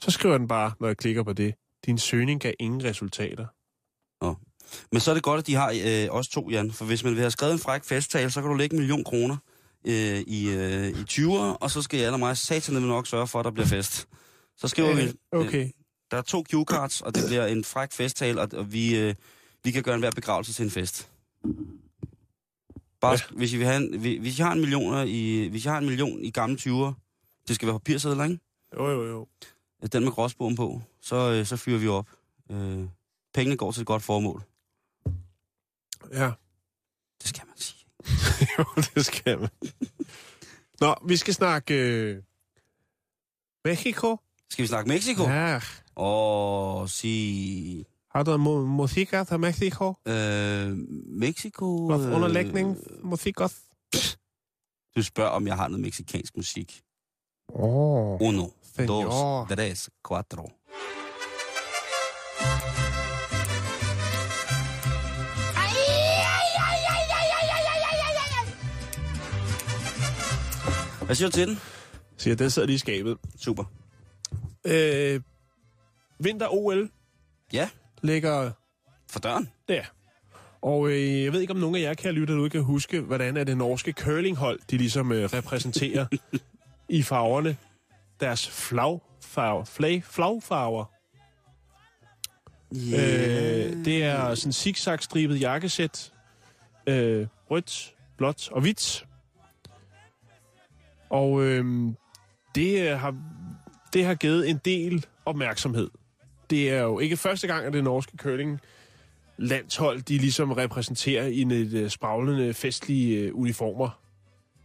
Så skriver den bare, når jeg klikker på det. Din søgning gav ingen resultater. Men så er det godt, at de har øh, os to, Jan. For hvis man vil have skrevet en fræk festtale, så kan du lægge en million kroner øh, i, øh, i 20'er, og så skal jeg eller mig satan nok sørge for, at der bliver fest. Så skriver vi... Øh, okay. Der er to cue-cards, og det bliver en fræk festtale, og, og vi, øh, vi kan gøre en hver begravelse til en fest. Bare, ja. hvis, I vil have en, hvis- I har en million i, hvis I har en million i gamle 20'er, det skal være papirsedler, ikke? Jo, jo, jo. Den med gråsbogen på, så, øh, så fyrer vi op. Øh, pengene går til et godt formål. Ja, Det skal man sige. *laughs* jo, det skal man. Nå, vi skal snakke øh, Mexico. Skal vi snakke Mexico? Ja. Og sige... Har du mu- musiker til Mexico? Øh, Mexico... Hvad øh, underlægning? Musikos? Du spørger, om jeg har noget meksikansk musik. Åh. Oh. Uno, Señor. dos, tres, cuatro. Hvad siger du til den? Siger, den sidder lige i skabet. Super. Øh, Vinter-OL Ja, ligger for døren. der. Og øh, jeg ved ikke, om nogen af jer, kære lytter, derude kan huske, hvordan er det norske curlinghold, de ligesom øh, repræsenterer *laughs* i farverne. Deres flagfarver. Flag, flagfarver. Yeah. Øh, det er sådan zigzag-stribet jakkesæt. Øh, rødt, blåt og hvidt. Og øh, det, har, det har givet en del opmærksomhed. Det er jo ikke første gang, at det norske curling landshold, de ligesom repræsenterer i et øh, spraglende festlige øh, uniformer.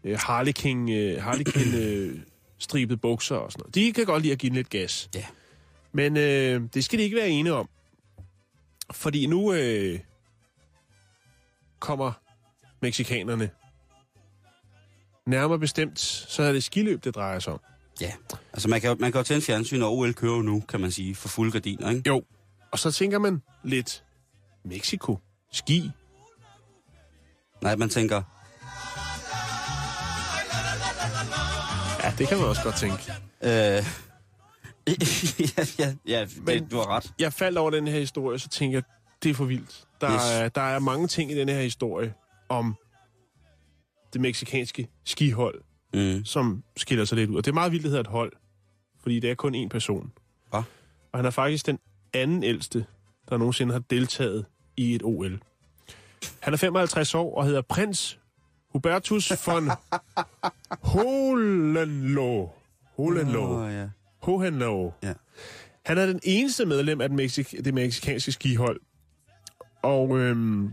Øh, Harlequin, øh, Harlequin øh, stribet bukser og sådan noget. De kan godt lide at give lidt gas. Ja. Men øh, det skal de ikke være ene om. Fordi nu øh, kommer meksikanerne. Nærmere bestemt, så er det skiløb, det drejer sig om. Ja, altså man kan, man kan jo tænde fjernsyn, og OL kører nu, kan man sige, for fulde gardiner, ikke? Jo. Og så tænker man lidt, Mexico, ski. Nej, man tænker, Ja, det kan man også godt tænke. øh, *laughs* ja, ja, ja Men- det, du har ret. Jeg faldt over den her historie, så tænker jeg, det er for vildt. Der, Yes. er, der er mange ting i den her historie om det meksikanske skihold, Mm. som skiller sig lidt ud. Og det er meget vildt, at det hedder et hold, fordi det er kun én person. Hva? Og han er faktisk den anden ældste, der nogensinde har deltaget i et OL. Han er 55 år og hedder prins Hubertus von *laughs* Hohenlohe. Hohenlohe. Åh, ja. Hohenlohe. Ja. Han er den eneste medlem af den Mexik- det meksikanske skihold. Og øhm,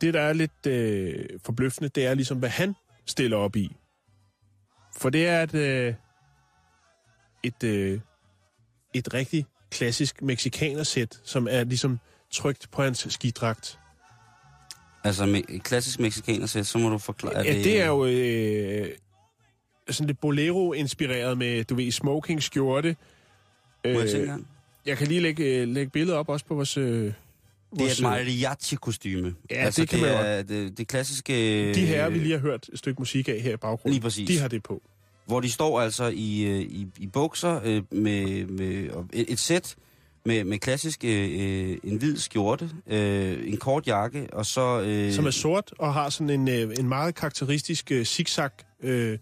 det, der er lidt øh, forbløffende, det er ligesom, hvad han stiller op i. For det er et, øh, et, øh, et rigtig klassisk mexikanersæt, som er ligesom trygt på hans skidragt. Altså, med et klassisk mexikanersæt, så må du forklare... Ja, det er jo øh, sådan lidt bolero-inspireret med, du ved, smoking skjorte. Må jeg Øh, se jeg kan lige lægge, øh, lægge billedet op også på vores... Øh, Det er et mariachi-kostyme. Ja, det kan man er det, det klassiske... De her, vi lige har hørt et stykke musik af her i baggrunden, Lige præcis. de har det på. Hvor de står altså i, øh, i, i bukser øh, med, med et, et sæt med, med klassisk øh, en hvid skjorte, øh, en kort jakke, og så... Øh, Som er sort og har sådan en, øh, en meget karakteristisk øh, zigzag. Øh,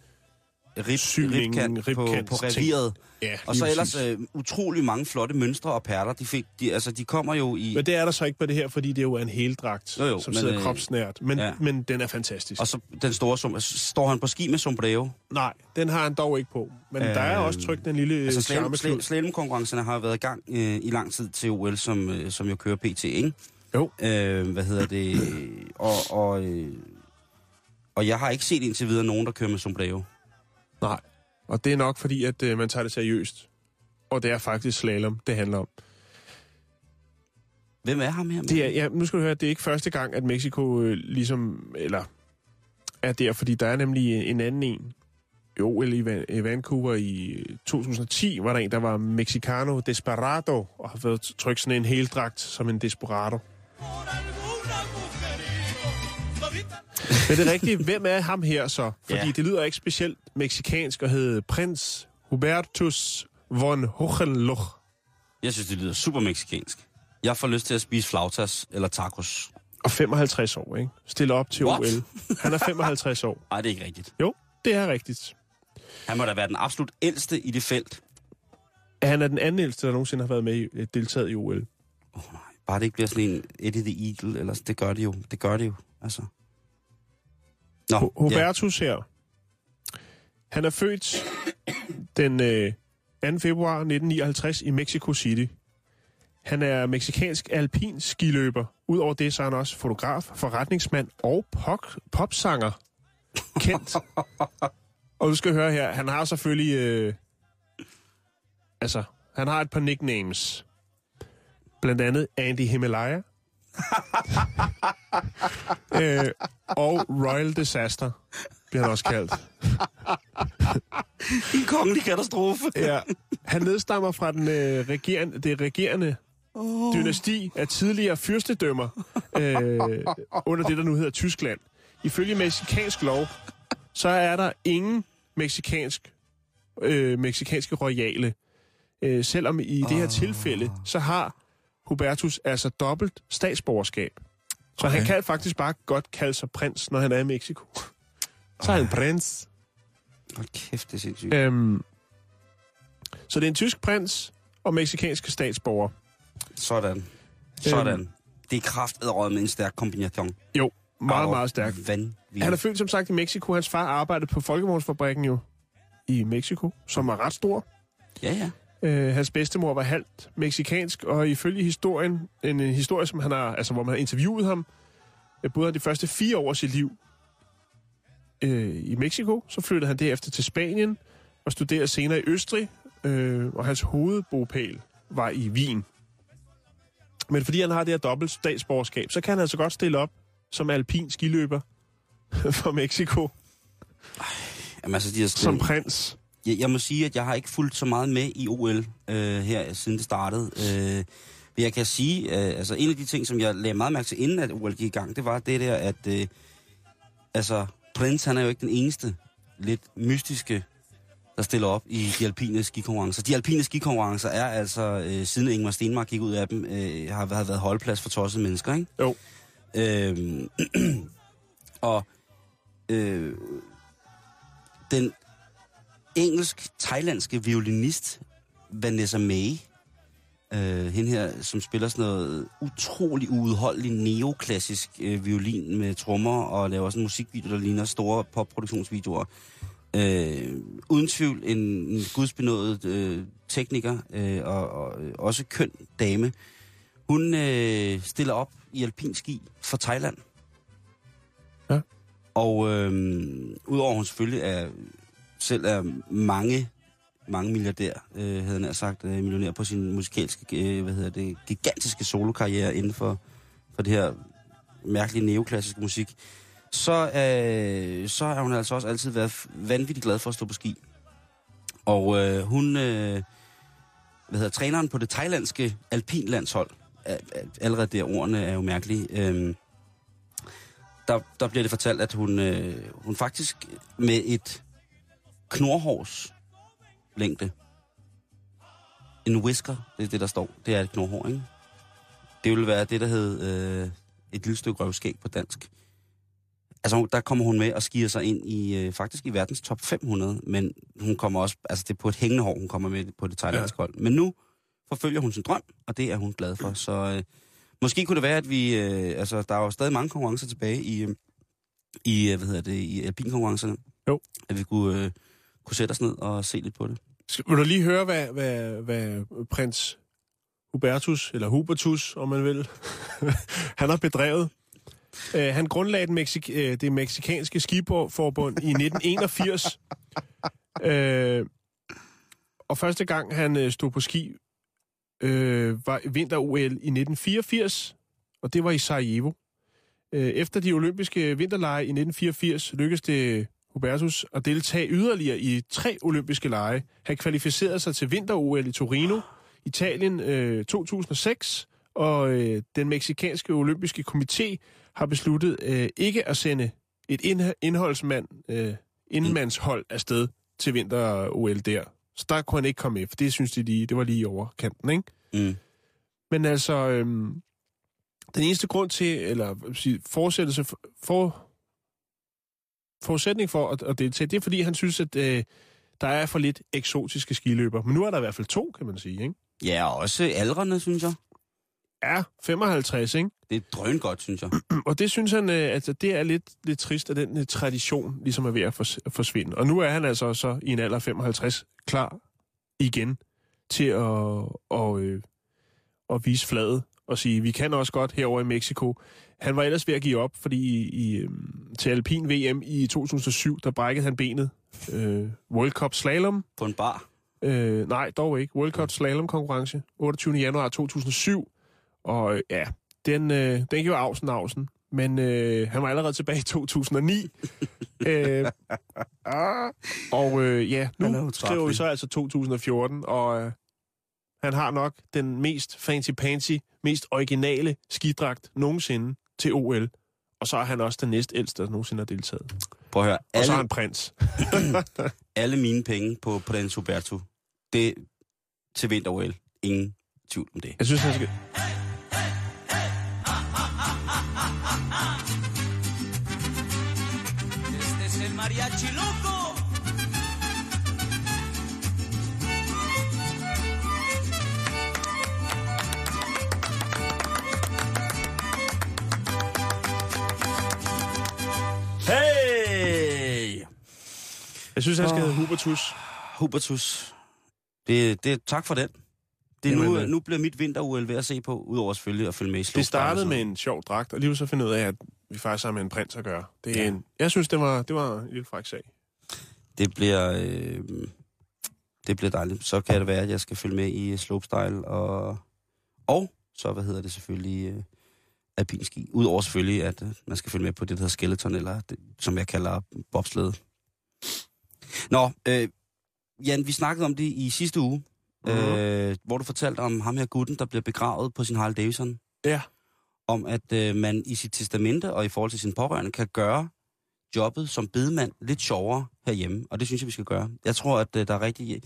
rib, syning, ribkant, på, ribkant på ting. reviret. ja, Og så ellers øh, utrolig mange flotte mønstre og perler. De, fik, de, altså, de kommer jo i... Men det er der så ikke på det her, fordi det jo er en heldragt, Jo, jo, som men, sidder øh, kropsnært. Men, ja. men den er fantastisk. Og så den store som står han på ski med sombrero. Nej, den har han dog ikke på. Men øh, der er også trykt den lille Altså charmeklud. slalom, slalomkonkurrencerne har været i gang øh, i lang tid til OL, som, øh, som jo kører PT, ikke? Jo. Øh, hvad hedder det? *clears throat* Og, og, øh, og jeg har ikke set indtil videre nogen, der kører med sombrero. Nej, og det er nok fordi, at øh, man tager det seriøst. Og det er faktisk slalom, det handler om. Hvem er ham her? Det er, ja, nu skal du høre, det er ikke første gang, at Mexico øh, ligesom, eller er der, fordi der er nemlig en anden en. I OL i, Van- i Vancouver i 2010 var der en, der var Mexicano Desperado, og har fået trykt sådan en heldragt som en Desperado. Men det er rigtigt, hvem er ham her så? Fordi Ja. det lyder ikke specielt meksikansk at hedde Prins Hubertus von Hohenloch. Jeg synes, det lyder super meksikansk. Jeg får lyst til at spise flautas eller tacos. Og 55 år, ikke? Stiller op til What? OL. Han er 55 år. *laughs* Nej, det er ikke rigtigt. Jo, det er rigtigt. Han må da være den absolut ældste i det felt. Han er den anden ældste, der nogensinde har været med i, øh, deltaget i OL. Oh, nej. Bare det ikke bliver sådan en Eddie the Eagle, eller det gør det jo. Det gør det jo, altså. Nå, Hu- Hubertus her. Han er født den øh, 2. februar 1959 i Mexico City. Han er meksikansk alpin skiløber. Udover det, så er han også fotograf, forretningsmand og pop- popsanger. Kendt. *laughs* og du skal høre her, han har selvfølgelig... Øh, altså, han har et par nicknames. Blandt andet Andy Himalaya. *laughs* øh, og Royal Disaster bliver han også kaldt. En kongelig katastrofe. Ja, han nedstammer fra den, øh, regerende, det regerende oh. dynasti af tidligere fyrstedømmer øh, under det, der nu hedder Tyskland. Ifølge meksikansk lov, så er der ingen meksikansk, øh, meksikanske royale. Øh, selvom i det her tilfælde, så har Hubertus altså dobbelt statsborgerskab. Så okay. han kan faktisk bare godt kalde sig prins, når han er i Mexico. *laughs* Så er han prins. Hold kæft, det er sindssygt. Øhm, så det er en tysk prins og meksikanske statsborger. Sådan. Sådan. Det er kraftedråd med en stærk kombination. Jo, meget, Au, meget stærk. Vanvittigt. Han er født som sagt i Mexico. Hans far arbejdede på Folkevognsfabrikken jo i Mexico, som er ret stor. Ja, ja. Øh, hans bedstemor var halvt meksikansk, og ifølge historien, en, en historie, som han har, altså, hvor man har interviewet ham, øh, boede han de første fire år af sit liv øh, i Mexico. Så flyttede han derefter til Spanien og studerede senere i Østrig, øh, og hans hovedbopæl var i Wien. Men fordi han har det her dobbelt statsborgerskab, så kan han altså godt stille op som alpin skiløber *laughs* for Mexico Jamen, altså, de har som prins. Jeg, jeg må sige, at jeg har ikke fulgt så meget med i OL øh, her, siden det startede. Øh, men jeg kan sige, øh, altså en af de ting, som jeg lagde meget mærke til, inden at OL gik i gang, det var det der, at øh, altså, Prins, han er jo ikke den eneste lidt mystiske, der stiller op i de alpine skikonkurrencer. De alpine skikonkurrencer er altså, øh, siden Ingmar Stenmark gik ud af dem, øh, har, har været holdplads for tossede mennesker, ikke? Jo. Øhm, *clears throat* og øh, den engelsk-thailandske violinist Vanessa May Øh, hende her, som spiller sådan noget utrolig uudholdelig neoklassisk øh, violin med trommer og laver sådan en musikvideo, der ligner store popproduktionsvideoer. Øh, uden tvivl en, en gudsbenået øh, tekniker øh, og, og øh, også køn dame. Hun øh, stiller op i alpin ski for Thailand. Ja. Og øh, udover hun selvfølgelig er, selv er mange, mange milliardær, øh, havde han sagt, øh, millionær på sin musikalske, øh, hvad hedder det, gigantiske solokarriere inden for, for det her mærkelige neoklassiske musik, så, øh, så har hun altså også altid været vanvittigt glad for at stå på ski. Og øh, hun, øh, hvad hedder træneren på det thailandske alpinlandshold, allerede der ordene er jo mærkelige, øh, der, der bliver det fortalt, at hun, øh, hun faktisk med et knorhårs længde, en whisker, det er det, der står, det er et knorhår, ikke? Det vil være det, der hed øh, et lille stykke røvskæg på dansk. Altså, der kommer hun med og skier sig ind i, øh, faktisk i verdens top 500, men hun kommer også, altså det er på et hængende hår, hun kommer med på det thailandske hold. Men nu forfølger hun sin drøm, og det er hun glad for. Så øh, måske kunne det være, at vi, øh, altså der er jo stadig mange konkurrencer tilbage i, øh, i øh, hvad hedder det, i alpinkonkurrencerne. Jo. At vi kunne, øh, kunne sætte os ned og se lidt på det. Skal- Vil du lige høre, hvad, hvad, hvad prins Hubertus, eller Hubertus, om man vil, *laughs* han har bedrevet? Uh, han grundlagde den Mexik- uh, det meksikanske skiforbund i 1981. uh, *laughs* og første gang han uh, stod på ski, uh, var vinter-OL i 1984, og det var i Sarajevo. Uh, efter de olympiske vinterlege i 1984 lykkedes det Hubertus at deltage yderligere i tre olympiske lege. Han kvalificerede sig til vinter-OL i Torino, Italien øh, 2006, og øh, den meksikanske olympiske komité har besluttet øh, ikke at sende et ind- indholdsmand, øh, indmandshold afsted til vinter-OL der. Så der kunne han ikke komme med, for det synes de lige, det var lige over kanten, ikke? Mm. Men altså, øhm, den eneste grund til, eller forsættelse for, for forudsætning for at, at deltage, det er fordi, han synes, at øh, der er for lidt eksotiske skiløber. Men nu er der i hvert fald to, kan man sige, ikke? Ja, og også aldrene, synes jeg. Ja, 55, ikke? Det er drøn godt, synes jeg. *clears throat* Og det synes han, øh, altså, det er lidt, lidt trist, at den øh, tradition ligesom er ved at fors- at forsvinde. Og nu er han altså så i en alder af 55 klar igen til at, og, øh, at vise fladet og sige, vi kan også godt herover i Mexico. Han var ellers ved at give op, fordi i, i, øh, til Alpin VM i 2007, der brækkede han benet. Øh, World Cup Slalom. På en bar. Øh, nej, dog ikke. World Cup Slalom konkurrence. 28. januar 2007. Og øh, ja, den, øh, den gjorde Ausen Ausen. Men øh, han var allerede tilbage i 2009. *laughs* øh, og øh, ja, nu utrættelig. skriver vi så altså 2014, og øh, han har nok den mest fancy-pansy, mest originale skidragt nogensinde til OL. Og så er han også den næstældste, der nogensinde har deltaget. Prøv at høre. Og så er Alle, han prins. *clears throat* alle mine penge på, på den Huberto, det til vinter Ingen tvivl om det. Jeg synes, han skal... Jeg synes, han skal hedde Hubertus. Hubertus. Det, det, tak for den. Det er Jamen, nu, øh, nu bliver mit vinter ved at se på, udover selvfølgelig at følge med i Det startede med en sjov dragt, og lige så finder jeg ud af, at vi faktisk har med en prins at gøre. Det er Ja. en, jeg synes, det var, det var en lille fræk sag. Det bliver, øh, det bliver dejligt. Så kan det være, at jeg skal følge med i slopestyle og, og så, hvad hedder det selvfølgelig, øh, alpinski. Udover selvfølgelig, at øh, man skal følge med på det, der hedder skeleton, eller det, som jeg kalder bobslede. Nå, øh, Jan, vi snakkede om det i sidste uge, Mhm. øh, hvor du fortalte om ham her gutten, der bliver begravet på sin Harley Davidson. Ja. Om at øh, man i sit testamente og i forhold til sin pårørende kan gøre jobbet som bedemand lidt sjovere herhjemme, og det synes jeg, vi skal gøre. Jeg tror, at øh, der er rigtig...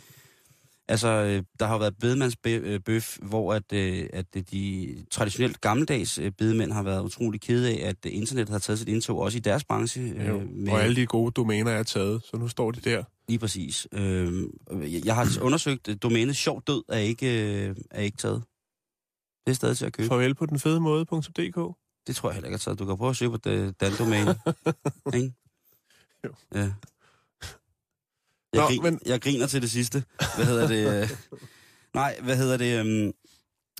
Altså, øh, der har været bedemandsbøf, hvor at, øh, at øh, de traditionelt gammeldags øh, bedemænd har været utrolig kede af, at øh, internettet har taget sit indtog også i deres branche. Jo. Øh, med, Og alle de gode domæner er taget, så nu står de der. Lige præcis. Øh, jeg- har *clears throat* undersøgt, domænet sjov død er ikke, øh, er ikke taget. Det er stadig til at købe. Farvel på den fede måde.dk. Det tror jeg heller ikke, at du kan prøve at søge på det, den domæne. *laughs* ikke? Jo. Ja. Jeg, Nå, grin, men- jeg griner til det sidste. Hvad hedder det? øh, *laughs* Nej, hvad hedder det? øhm,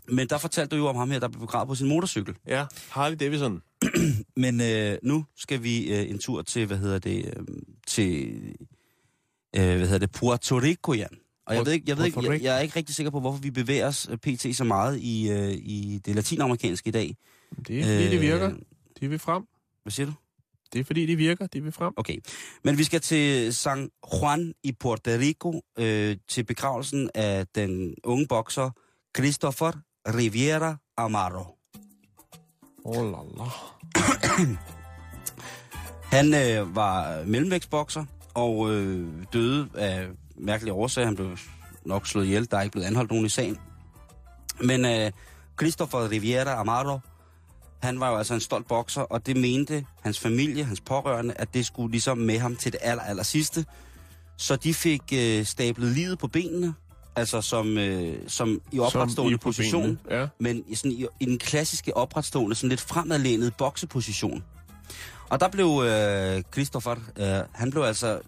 Men der fortalte du jo om ham her, der blev begravet på sin motorcykel. Ja, Harley Davidson. *clears throat* Men øh, nu skal vi øh, en tur til, hvad hedder det, øh, til, øh, hvad hedder det, Puerto Rico, Jan. Og jeg ved ikke, jeg, ved ikke jeg, jeg er ikke rigtig sikker på, hvorfor vi bevæger os øh, pt. så meget i, øh, i det latinamerikanske i dag. Det er fordi, det virker. Øh, De vil frem. Hvad siger du? Det er fordi, de virker. De vil frem. Okay. Men vi skal til San Juan i Puerto Rico øh, til begravelsen af den unge bokser Christopher Riviera Amaro. Oh la la. *clears throat* Han øh, var mellemvægtsbokser og øh, døde af mærkelige årsager. Han blev nok slået ihjel. Der er ikke blevet anholdt nogen i sagen. Men øh, Christopher Riviera Amaro, han var jo altså en stolt bokser, og det mente hans familie, hans pårørende, at det skulle ligesom med ham til det aller, aller sidste. Så de fik øh, stablet livet på benene, altså som, øh, som i opretstående Som i position, benene. Ja. men i, sådan, i, i den klassiske opretstående, sådan lidt fremadlænet bokseposition. Og der blev øh, Christopher, øh, han blev altså,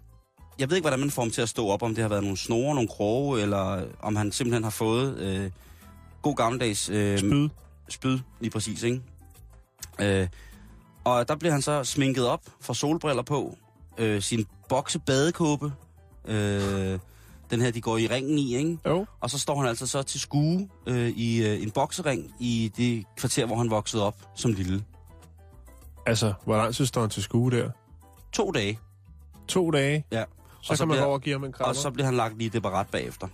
jeg ved ikke, hvordan man får ham til at stå op, om det har været nogle snore, nogle kroge, eller om han simpelthen har fået øh, god gammeldags øh, Spyd. spyd, lige præcis, ikke? Øh, og der bliver han så sminket op, får solbriller på, øh, sin boksebadekåbe, øh, den her, de går i ringen i, ikke? Jo. Og så står han altså så til skue øh, i øh, en boksering i det kvarter, hvor han voksede op som lille. Altså, hvor lang tid står han til skue der? To dage, To dage. ja. Så, Og så kan man bliver- over og give ham en krammer. Og så bliver han lagt lige det barat bagefter.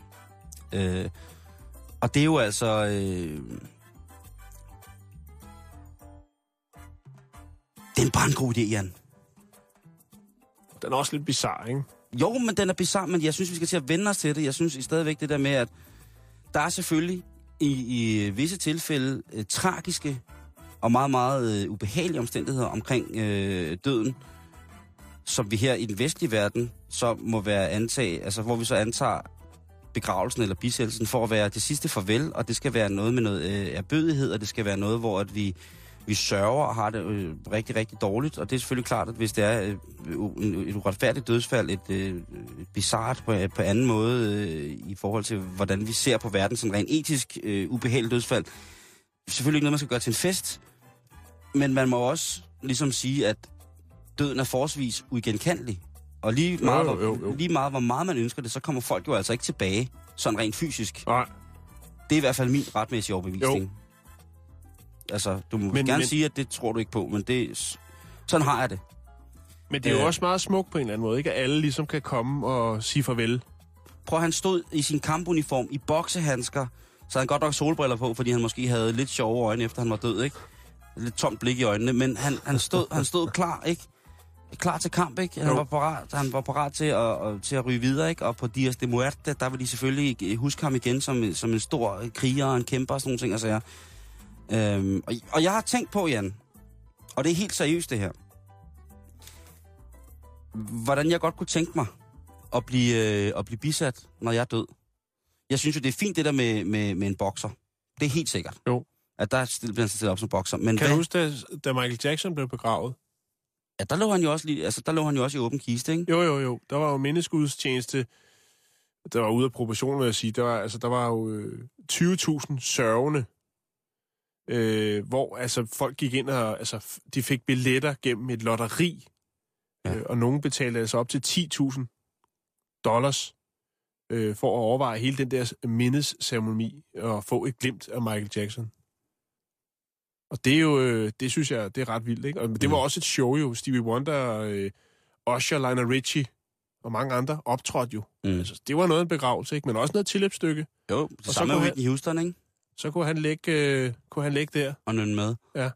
Øh, og det er jo altså... Øh, det er bare en god idé, Jan. Den er også lidt bizarre, ikke? Jo, men den er bizarre, men jeg synes, vi skal til at vende os til det. Jeg synes i stadigvæk det der med, at der er selvfølgelig i, i visse tilfælde øh, tragiske og meget, meget øh, ubehagelige omstændigheder omkring øh, døden, som vi her i den vestlige verden så må være antag, altså hvor vi så antager begravelsen eller bisættelsen for at være det sidste farvel, og det skal være noget med noget øh, erbødighed, og det skal være noget, hvor at vi, vi sørger og har det øh, rigtig, rigtig dårligt. Og det er selvfølgelig klart, at hvis det er øh, et uretfærdigt dødsfald, et, øh, bizart på, på anden måde øh, i forhold til, hvordan vi ser på verden, sådan rent etisk øh, ubehageligt dødsfald, selvfølgelig ikke noget, man skal gøre til en fest, men man må også ligesom sige, at døden er forholdsvis uigenkendelig. Og lige meget, jo, hvor, jo, jo. lige meget, hvor meget man ønsker det, så kommer folk jo altså ikke tilbage, sådan rent fysisk. Nej. Det er i hvert fald min retmæssige overbevisning. Jo. Altså, du må Men- gerne men- sige, at det tror du ikke på, men det, sådan har jeg det. Men det er jo Øh. også meget smukt på en eller anden måde, ikke? At alle ligesom kan komme og sige farvel. Prøv, han stod i sin kampuniform, i boksehandsker, så havde han godt nok solbriller på, fordi han måske havde lidt sjove øjne, efter han var død, ikke? Lidt tomt blik i øjnene, men han, han, stod, han stod klar, ikke? Klar til kamp, ikke? Han Jo. var parat, han var parat til at, at, til at ryge videre, ikke? Og på Dias de Muerte, der vil de selvfølgelig huske ham igen som, som en stor kriger og en kæmper og sådan nogle ting, og sager. Øhm, og, og jeg har tænkt på, Jan, og det er helt seriøst det her, hvordan jeg godt kunne tænke mig at blive, øh, at blive bisat, når jeg er død. Jeg synes jo, det er fint det der med, med, med en bokser. Det er helt sikkert. Jo. At der bliver han stillet op som bokser. Men Kan hvad, du huske, da, da Michael Jackson blev begravet? ja, der lå han jo også lige, altså der lå han jo også i åben kiste, ikke? Jo, jo, jo. Der var jo mindesgudstjeneste, der var ude af proportion, vil jeg sige. Der var, altså, der var jo øh, 20.000 sørgende, øh, hvor altså, folk gik ind og altså, de fik billetter gennem et lotteri, Ja. øh, og nogen betalte altså op til 10.000 dollars øh, for at overveje hele den der mindesceremoni og få et glimt af Michael Jackson. Og det er jo, øh, det synes jeg, det er ret vildt, ikke? Og det var Mm. også et show jo. Stevie Wonder, øh, Usher, Lionel Richie og mange andre optrådte jo. Mm. Altså, det var noget af en begravelse, ikke? Men også noget tilløbsstykke. Jo, det så samme med Whitney Houston, ikke? Så kunne han lægge, øh, kunne han lægge der. Og nynne med. Ja.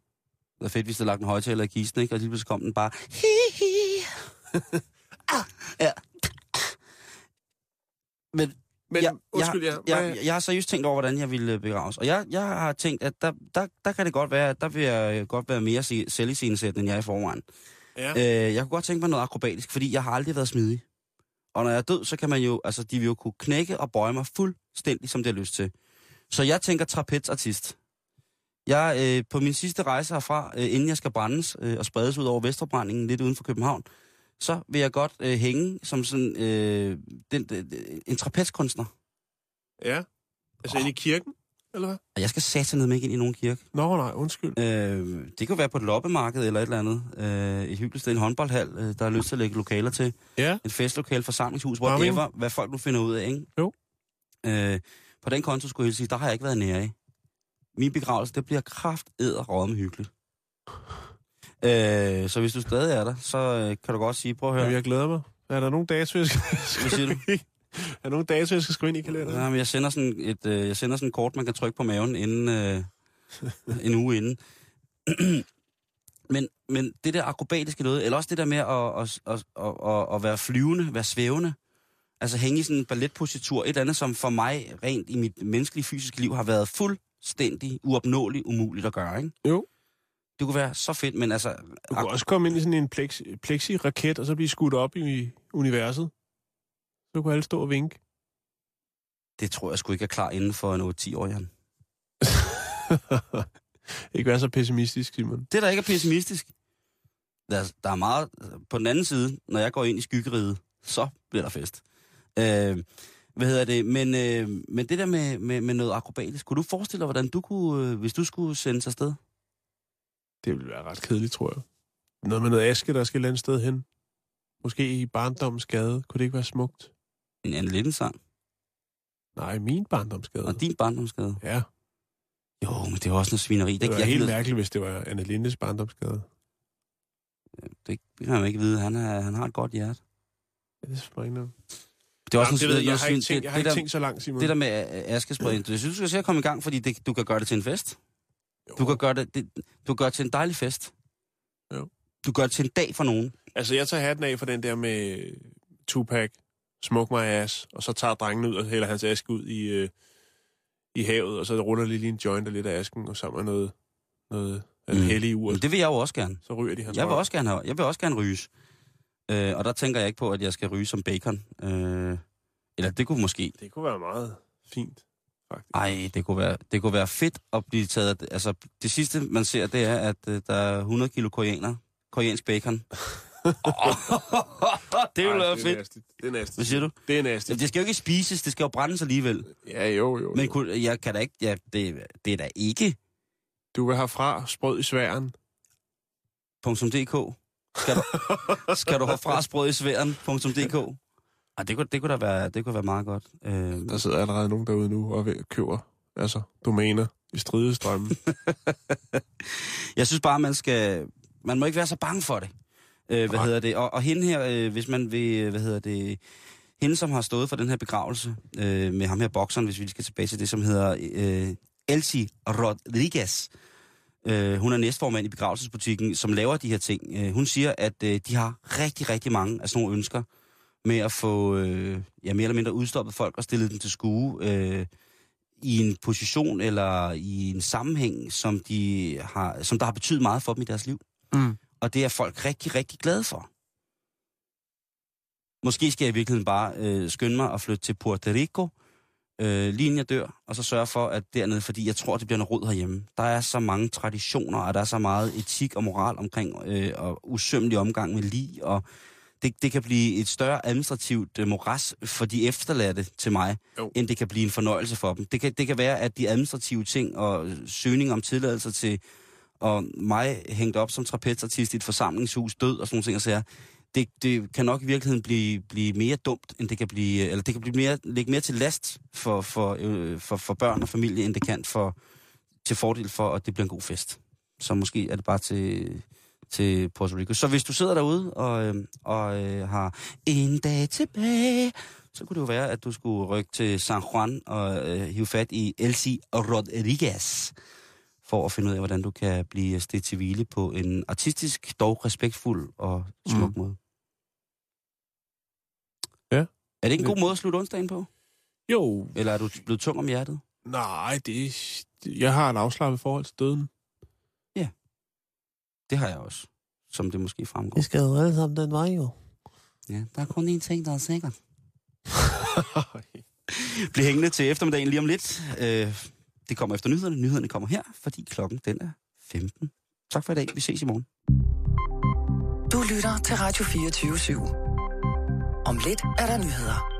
Det er fedt, hvis der lagt en højtaler i kisten, ikke? Og lige pludselig kom den bare... Hi, hi. ah, ja. Men Men Ja, undskyld, jeg, jeg, jeg, jeg har seriøst tænkt over, hvordan jeg ville øh, begraves. Og jeg, jeg har tænkt, at der, der, der kan det godt være, at der vil jeg øh, godt være mere se- selviscenesættende, end jeg er i forvejen. ja. Øh, jeg kunne godt tænke mig noget akrobatisk, fordi jeg har aldrig været smidig. Og når jeg er død, så kan man jo, altså de vil jo kunne knække og bøje mig fuldstændig, som det har lyst til. Så jeg tænker trapezartist. Jeg, øh, på min sidste rejse herfra, øh, inden jeg skal brændes øh, og spredes ud over Vesterbrændingen, lidt uden for København, så vil jeg godt øh, hænge som sådan øh, den, øh, en trapezkunstner. Ja. Altså ind i kirken, eller hvad? Og jeg skal sætte ned med ikke ind i nogen kirke. Nå, nej, undskyld. Øh, det kunne være på et loppemarked eller et eller andet. Øh, et hyggeligt sted, en håndboldhal, øh, der er lyst til at lægge lokaler til. Ja. Et festlokal, forsamlingshus, men- whatever, hvad folk nu finder ud af, ikke? Jo. Øh, på den konto skulle jeg sige, der har jeg ikke været nære i. Min begravelse, det bliver kraft og hyggeligt. Øh, så hvis du stadig er der, så øh, kan du godt sige, prøv at høre. Jamen, jeg glæder mig. Er der nogen dato, jeg skal, Hvad siger du? er der nogen dato, jeg skal skrive ind i kalenderen? Ja, men jeg sender sådan et, øh, jeg sender sådan et kort, man kan trykke på maven inden, øh, en uge inden. *clears throat* men, men det der akrobatiske noget, eller også det der med at, at, at, at, at, at være flyvende, være svævende, altså hænge i sådan en balletpositur, et eller andet, som for mig rent i mit menneskelige fysiske liv har været fuldstændig uopnåeligt umuligt at gøre, ikke? Jo. Det kunne være så fedt, men altså... Du kunne også komme ind i sådan en plexi, plexi-raket, og så blive skudt op i universet. Så kunne alle stå og vinke. Det tror jeg sgu ikke er klar inden for en 8-10 år, Jan. *laughs* ikke være så pessimistisk, Simon. Det, der ikke er pessimistisk, der, er- der er meget... På den anden side, når jeg går ind i skyggeriget, så bliver der fest. Øh, hvad hedder det? Men, øh, men det der med, med, med noget akrobatisk, kunne du forestille dig, hvordan du kunne, øh, hvis du skulle sendes afsted? Det ville være ret kedeligt, tror jeg. Noget med noget aske, der skal et eller andet sted hen. Måske i barndommens gade. Kunne det ikke være smukt? En Anne Linden sang Nej, min barndomsgade. og din barndomsgade. Ja, Jo, men det er jo også noget svineri. det var jeg helt ved- mærkeligt, hvis det var Anne Lindes barndomsgade. Det kan man ikke vide. Han, er, han har et godt hjerte. Ja, det er selvfølgelig ikke noget. Det er også Jamen, det ved, jeg, jeg har ikke tænkt, jeg har det, ikke tænkt så langt, Simon. det der med øh, askespredning, jeg synes, du skal komme i gang, fordi det, du kan gøre det til en fest. Du kan gøre det, det du gøre det til en dejlig fest. Jo. Du gør det til en dag for nogen. Altså, jeg tager hatten af for den der med Tupac, Smoke My Ass, og så tager drengen ud og hælder hans aske ud i, øh, i havet, og så ruller lige en joint og lidt af asken, og sammen med noget, noget Mm. hellige ur, det vil jeg jo også gerne. så ryger de hans Jeg vil røv. også gerne, have, jeg vil også gerne ryges. Øh, og der tænker jeg ikke på, at jeg skal ryge som bacon. Øh, eller det kunne måske... Det kunne være meget fint, faktisk. Ej, det kunne være, det kunne være fedt at blive taget... Altså, det sidste, man ser, det er, at øh, der er 100 kilo koreaner. Koreansk bacon. *laughs* *laughs* det ville være det fedt. nasty. Det er nasty. Hvad siger du? Det er. Jamen, det skal jo ikke spises, det skal jo brændes alligevel. Ja, jo, jo. Men kunne, jeg kan da ikke... Ja, det, det er da ikke Du vil herfra sprød i sværen. .dk. Skal du, skal du herfra sprød i sværen.dk. Ej, det kunne, det kunne da være, det kunne være meget godt. Øh, Der sidder allerede nogen derude nu og køber altså, domæner i stridestrømmen. *laughs* jeg synes bare, man skal... Man må ikke være så bange for det. Øh, hvad Nej. hedder det? Og, og hende her, øh, hvis man vil... øh, Hvad hedder det? Hende, som har stået for den her begravelse øh, med ham her bokseren, hvis vi skal tilbage til det, som hedder øh, Elsie Rodriguez. Øh, hun er næstformand i begravelsesbutikken, som laver de her ting. Øh, hun siger, at øh, de har rigtig, rigtig mange af sådan nogle ønsker med at få øh, ja, mere eller mindre udstoppet folk og stillet dem til skue øh, i en position eller i en sammenhæng, som, de har, som der har betydet meget for dem i deres liv. Mm. Og det er folk rigtig, rigtig glade for. Måske skal jeg i virkeligheden bare øh, skynde mig at flytte til Puerto Rico, øh, lige inden jeg dør, og så sørge for, at dernede, fordi jeg tror, det bliver noget råd herhjemme. Der er så mange traditioner, og der er så meget etik og moral omkring, øh, og usømmelig omgang med lig, og det, det kan blive et større administrativt øh, moras for de efterladte til mig, Jo. end det kan blive en fornøjelse for dem. Det kan, det kan være, at de administrative ting og søgning om tilladelser til og mig hængt op som trapezartist i et forsamlingshus, død og sådan nogle ting, og så det, det kan nok i virkeligheden blive, blive mere dumt, end det kan blive, øh, eller det kan blive mere, ligge mere til last for, for, øh, for, for børn og familie, end det kan for, til fordel for, at det bliver en god fest. Så måske er det bare til, til Puerto Rico. Så hvis du sidder derude og, øh, og øh, har en dag tilbage, så kunne det jo være, at du skulle rykke til San Juan og øh, hive fat i Elsie Rodriguez for at finde ud af, hvordan du kan blive stedt til hvile på en artistisk, dog respektfuld og smuk Mm. måde. Ja. Er det ikke en god måde at slutte onsdagen på? Jo, Eller er du blevet tung om hjertet? nej, det, jeg har en afslappet forhold til døden. Det har jeg også, som det måske fremgår. skal jo alle sammen den vej, jo. Ja, der er kun én ting, der er sikkert. *laughs* Bliv hængende til eftermiddagen lige om lidt. Øh, det kommer efter nyhederne. Nyhederne kommer her, fordi klokken den er 15. Tak for i dag. Vi ses i morgen. Du lytter til Radio 24 /7. Om lidt er der nyheder.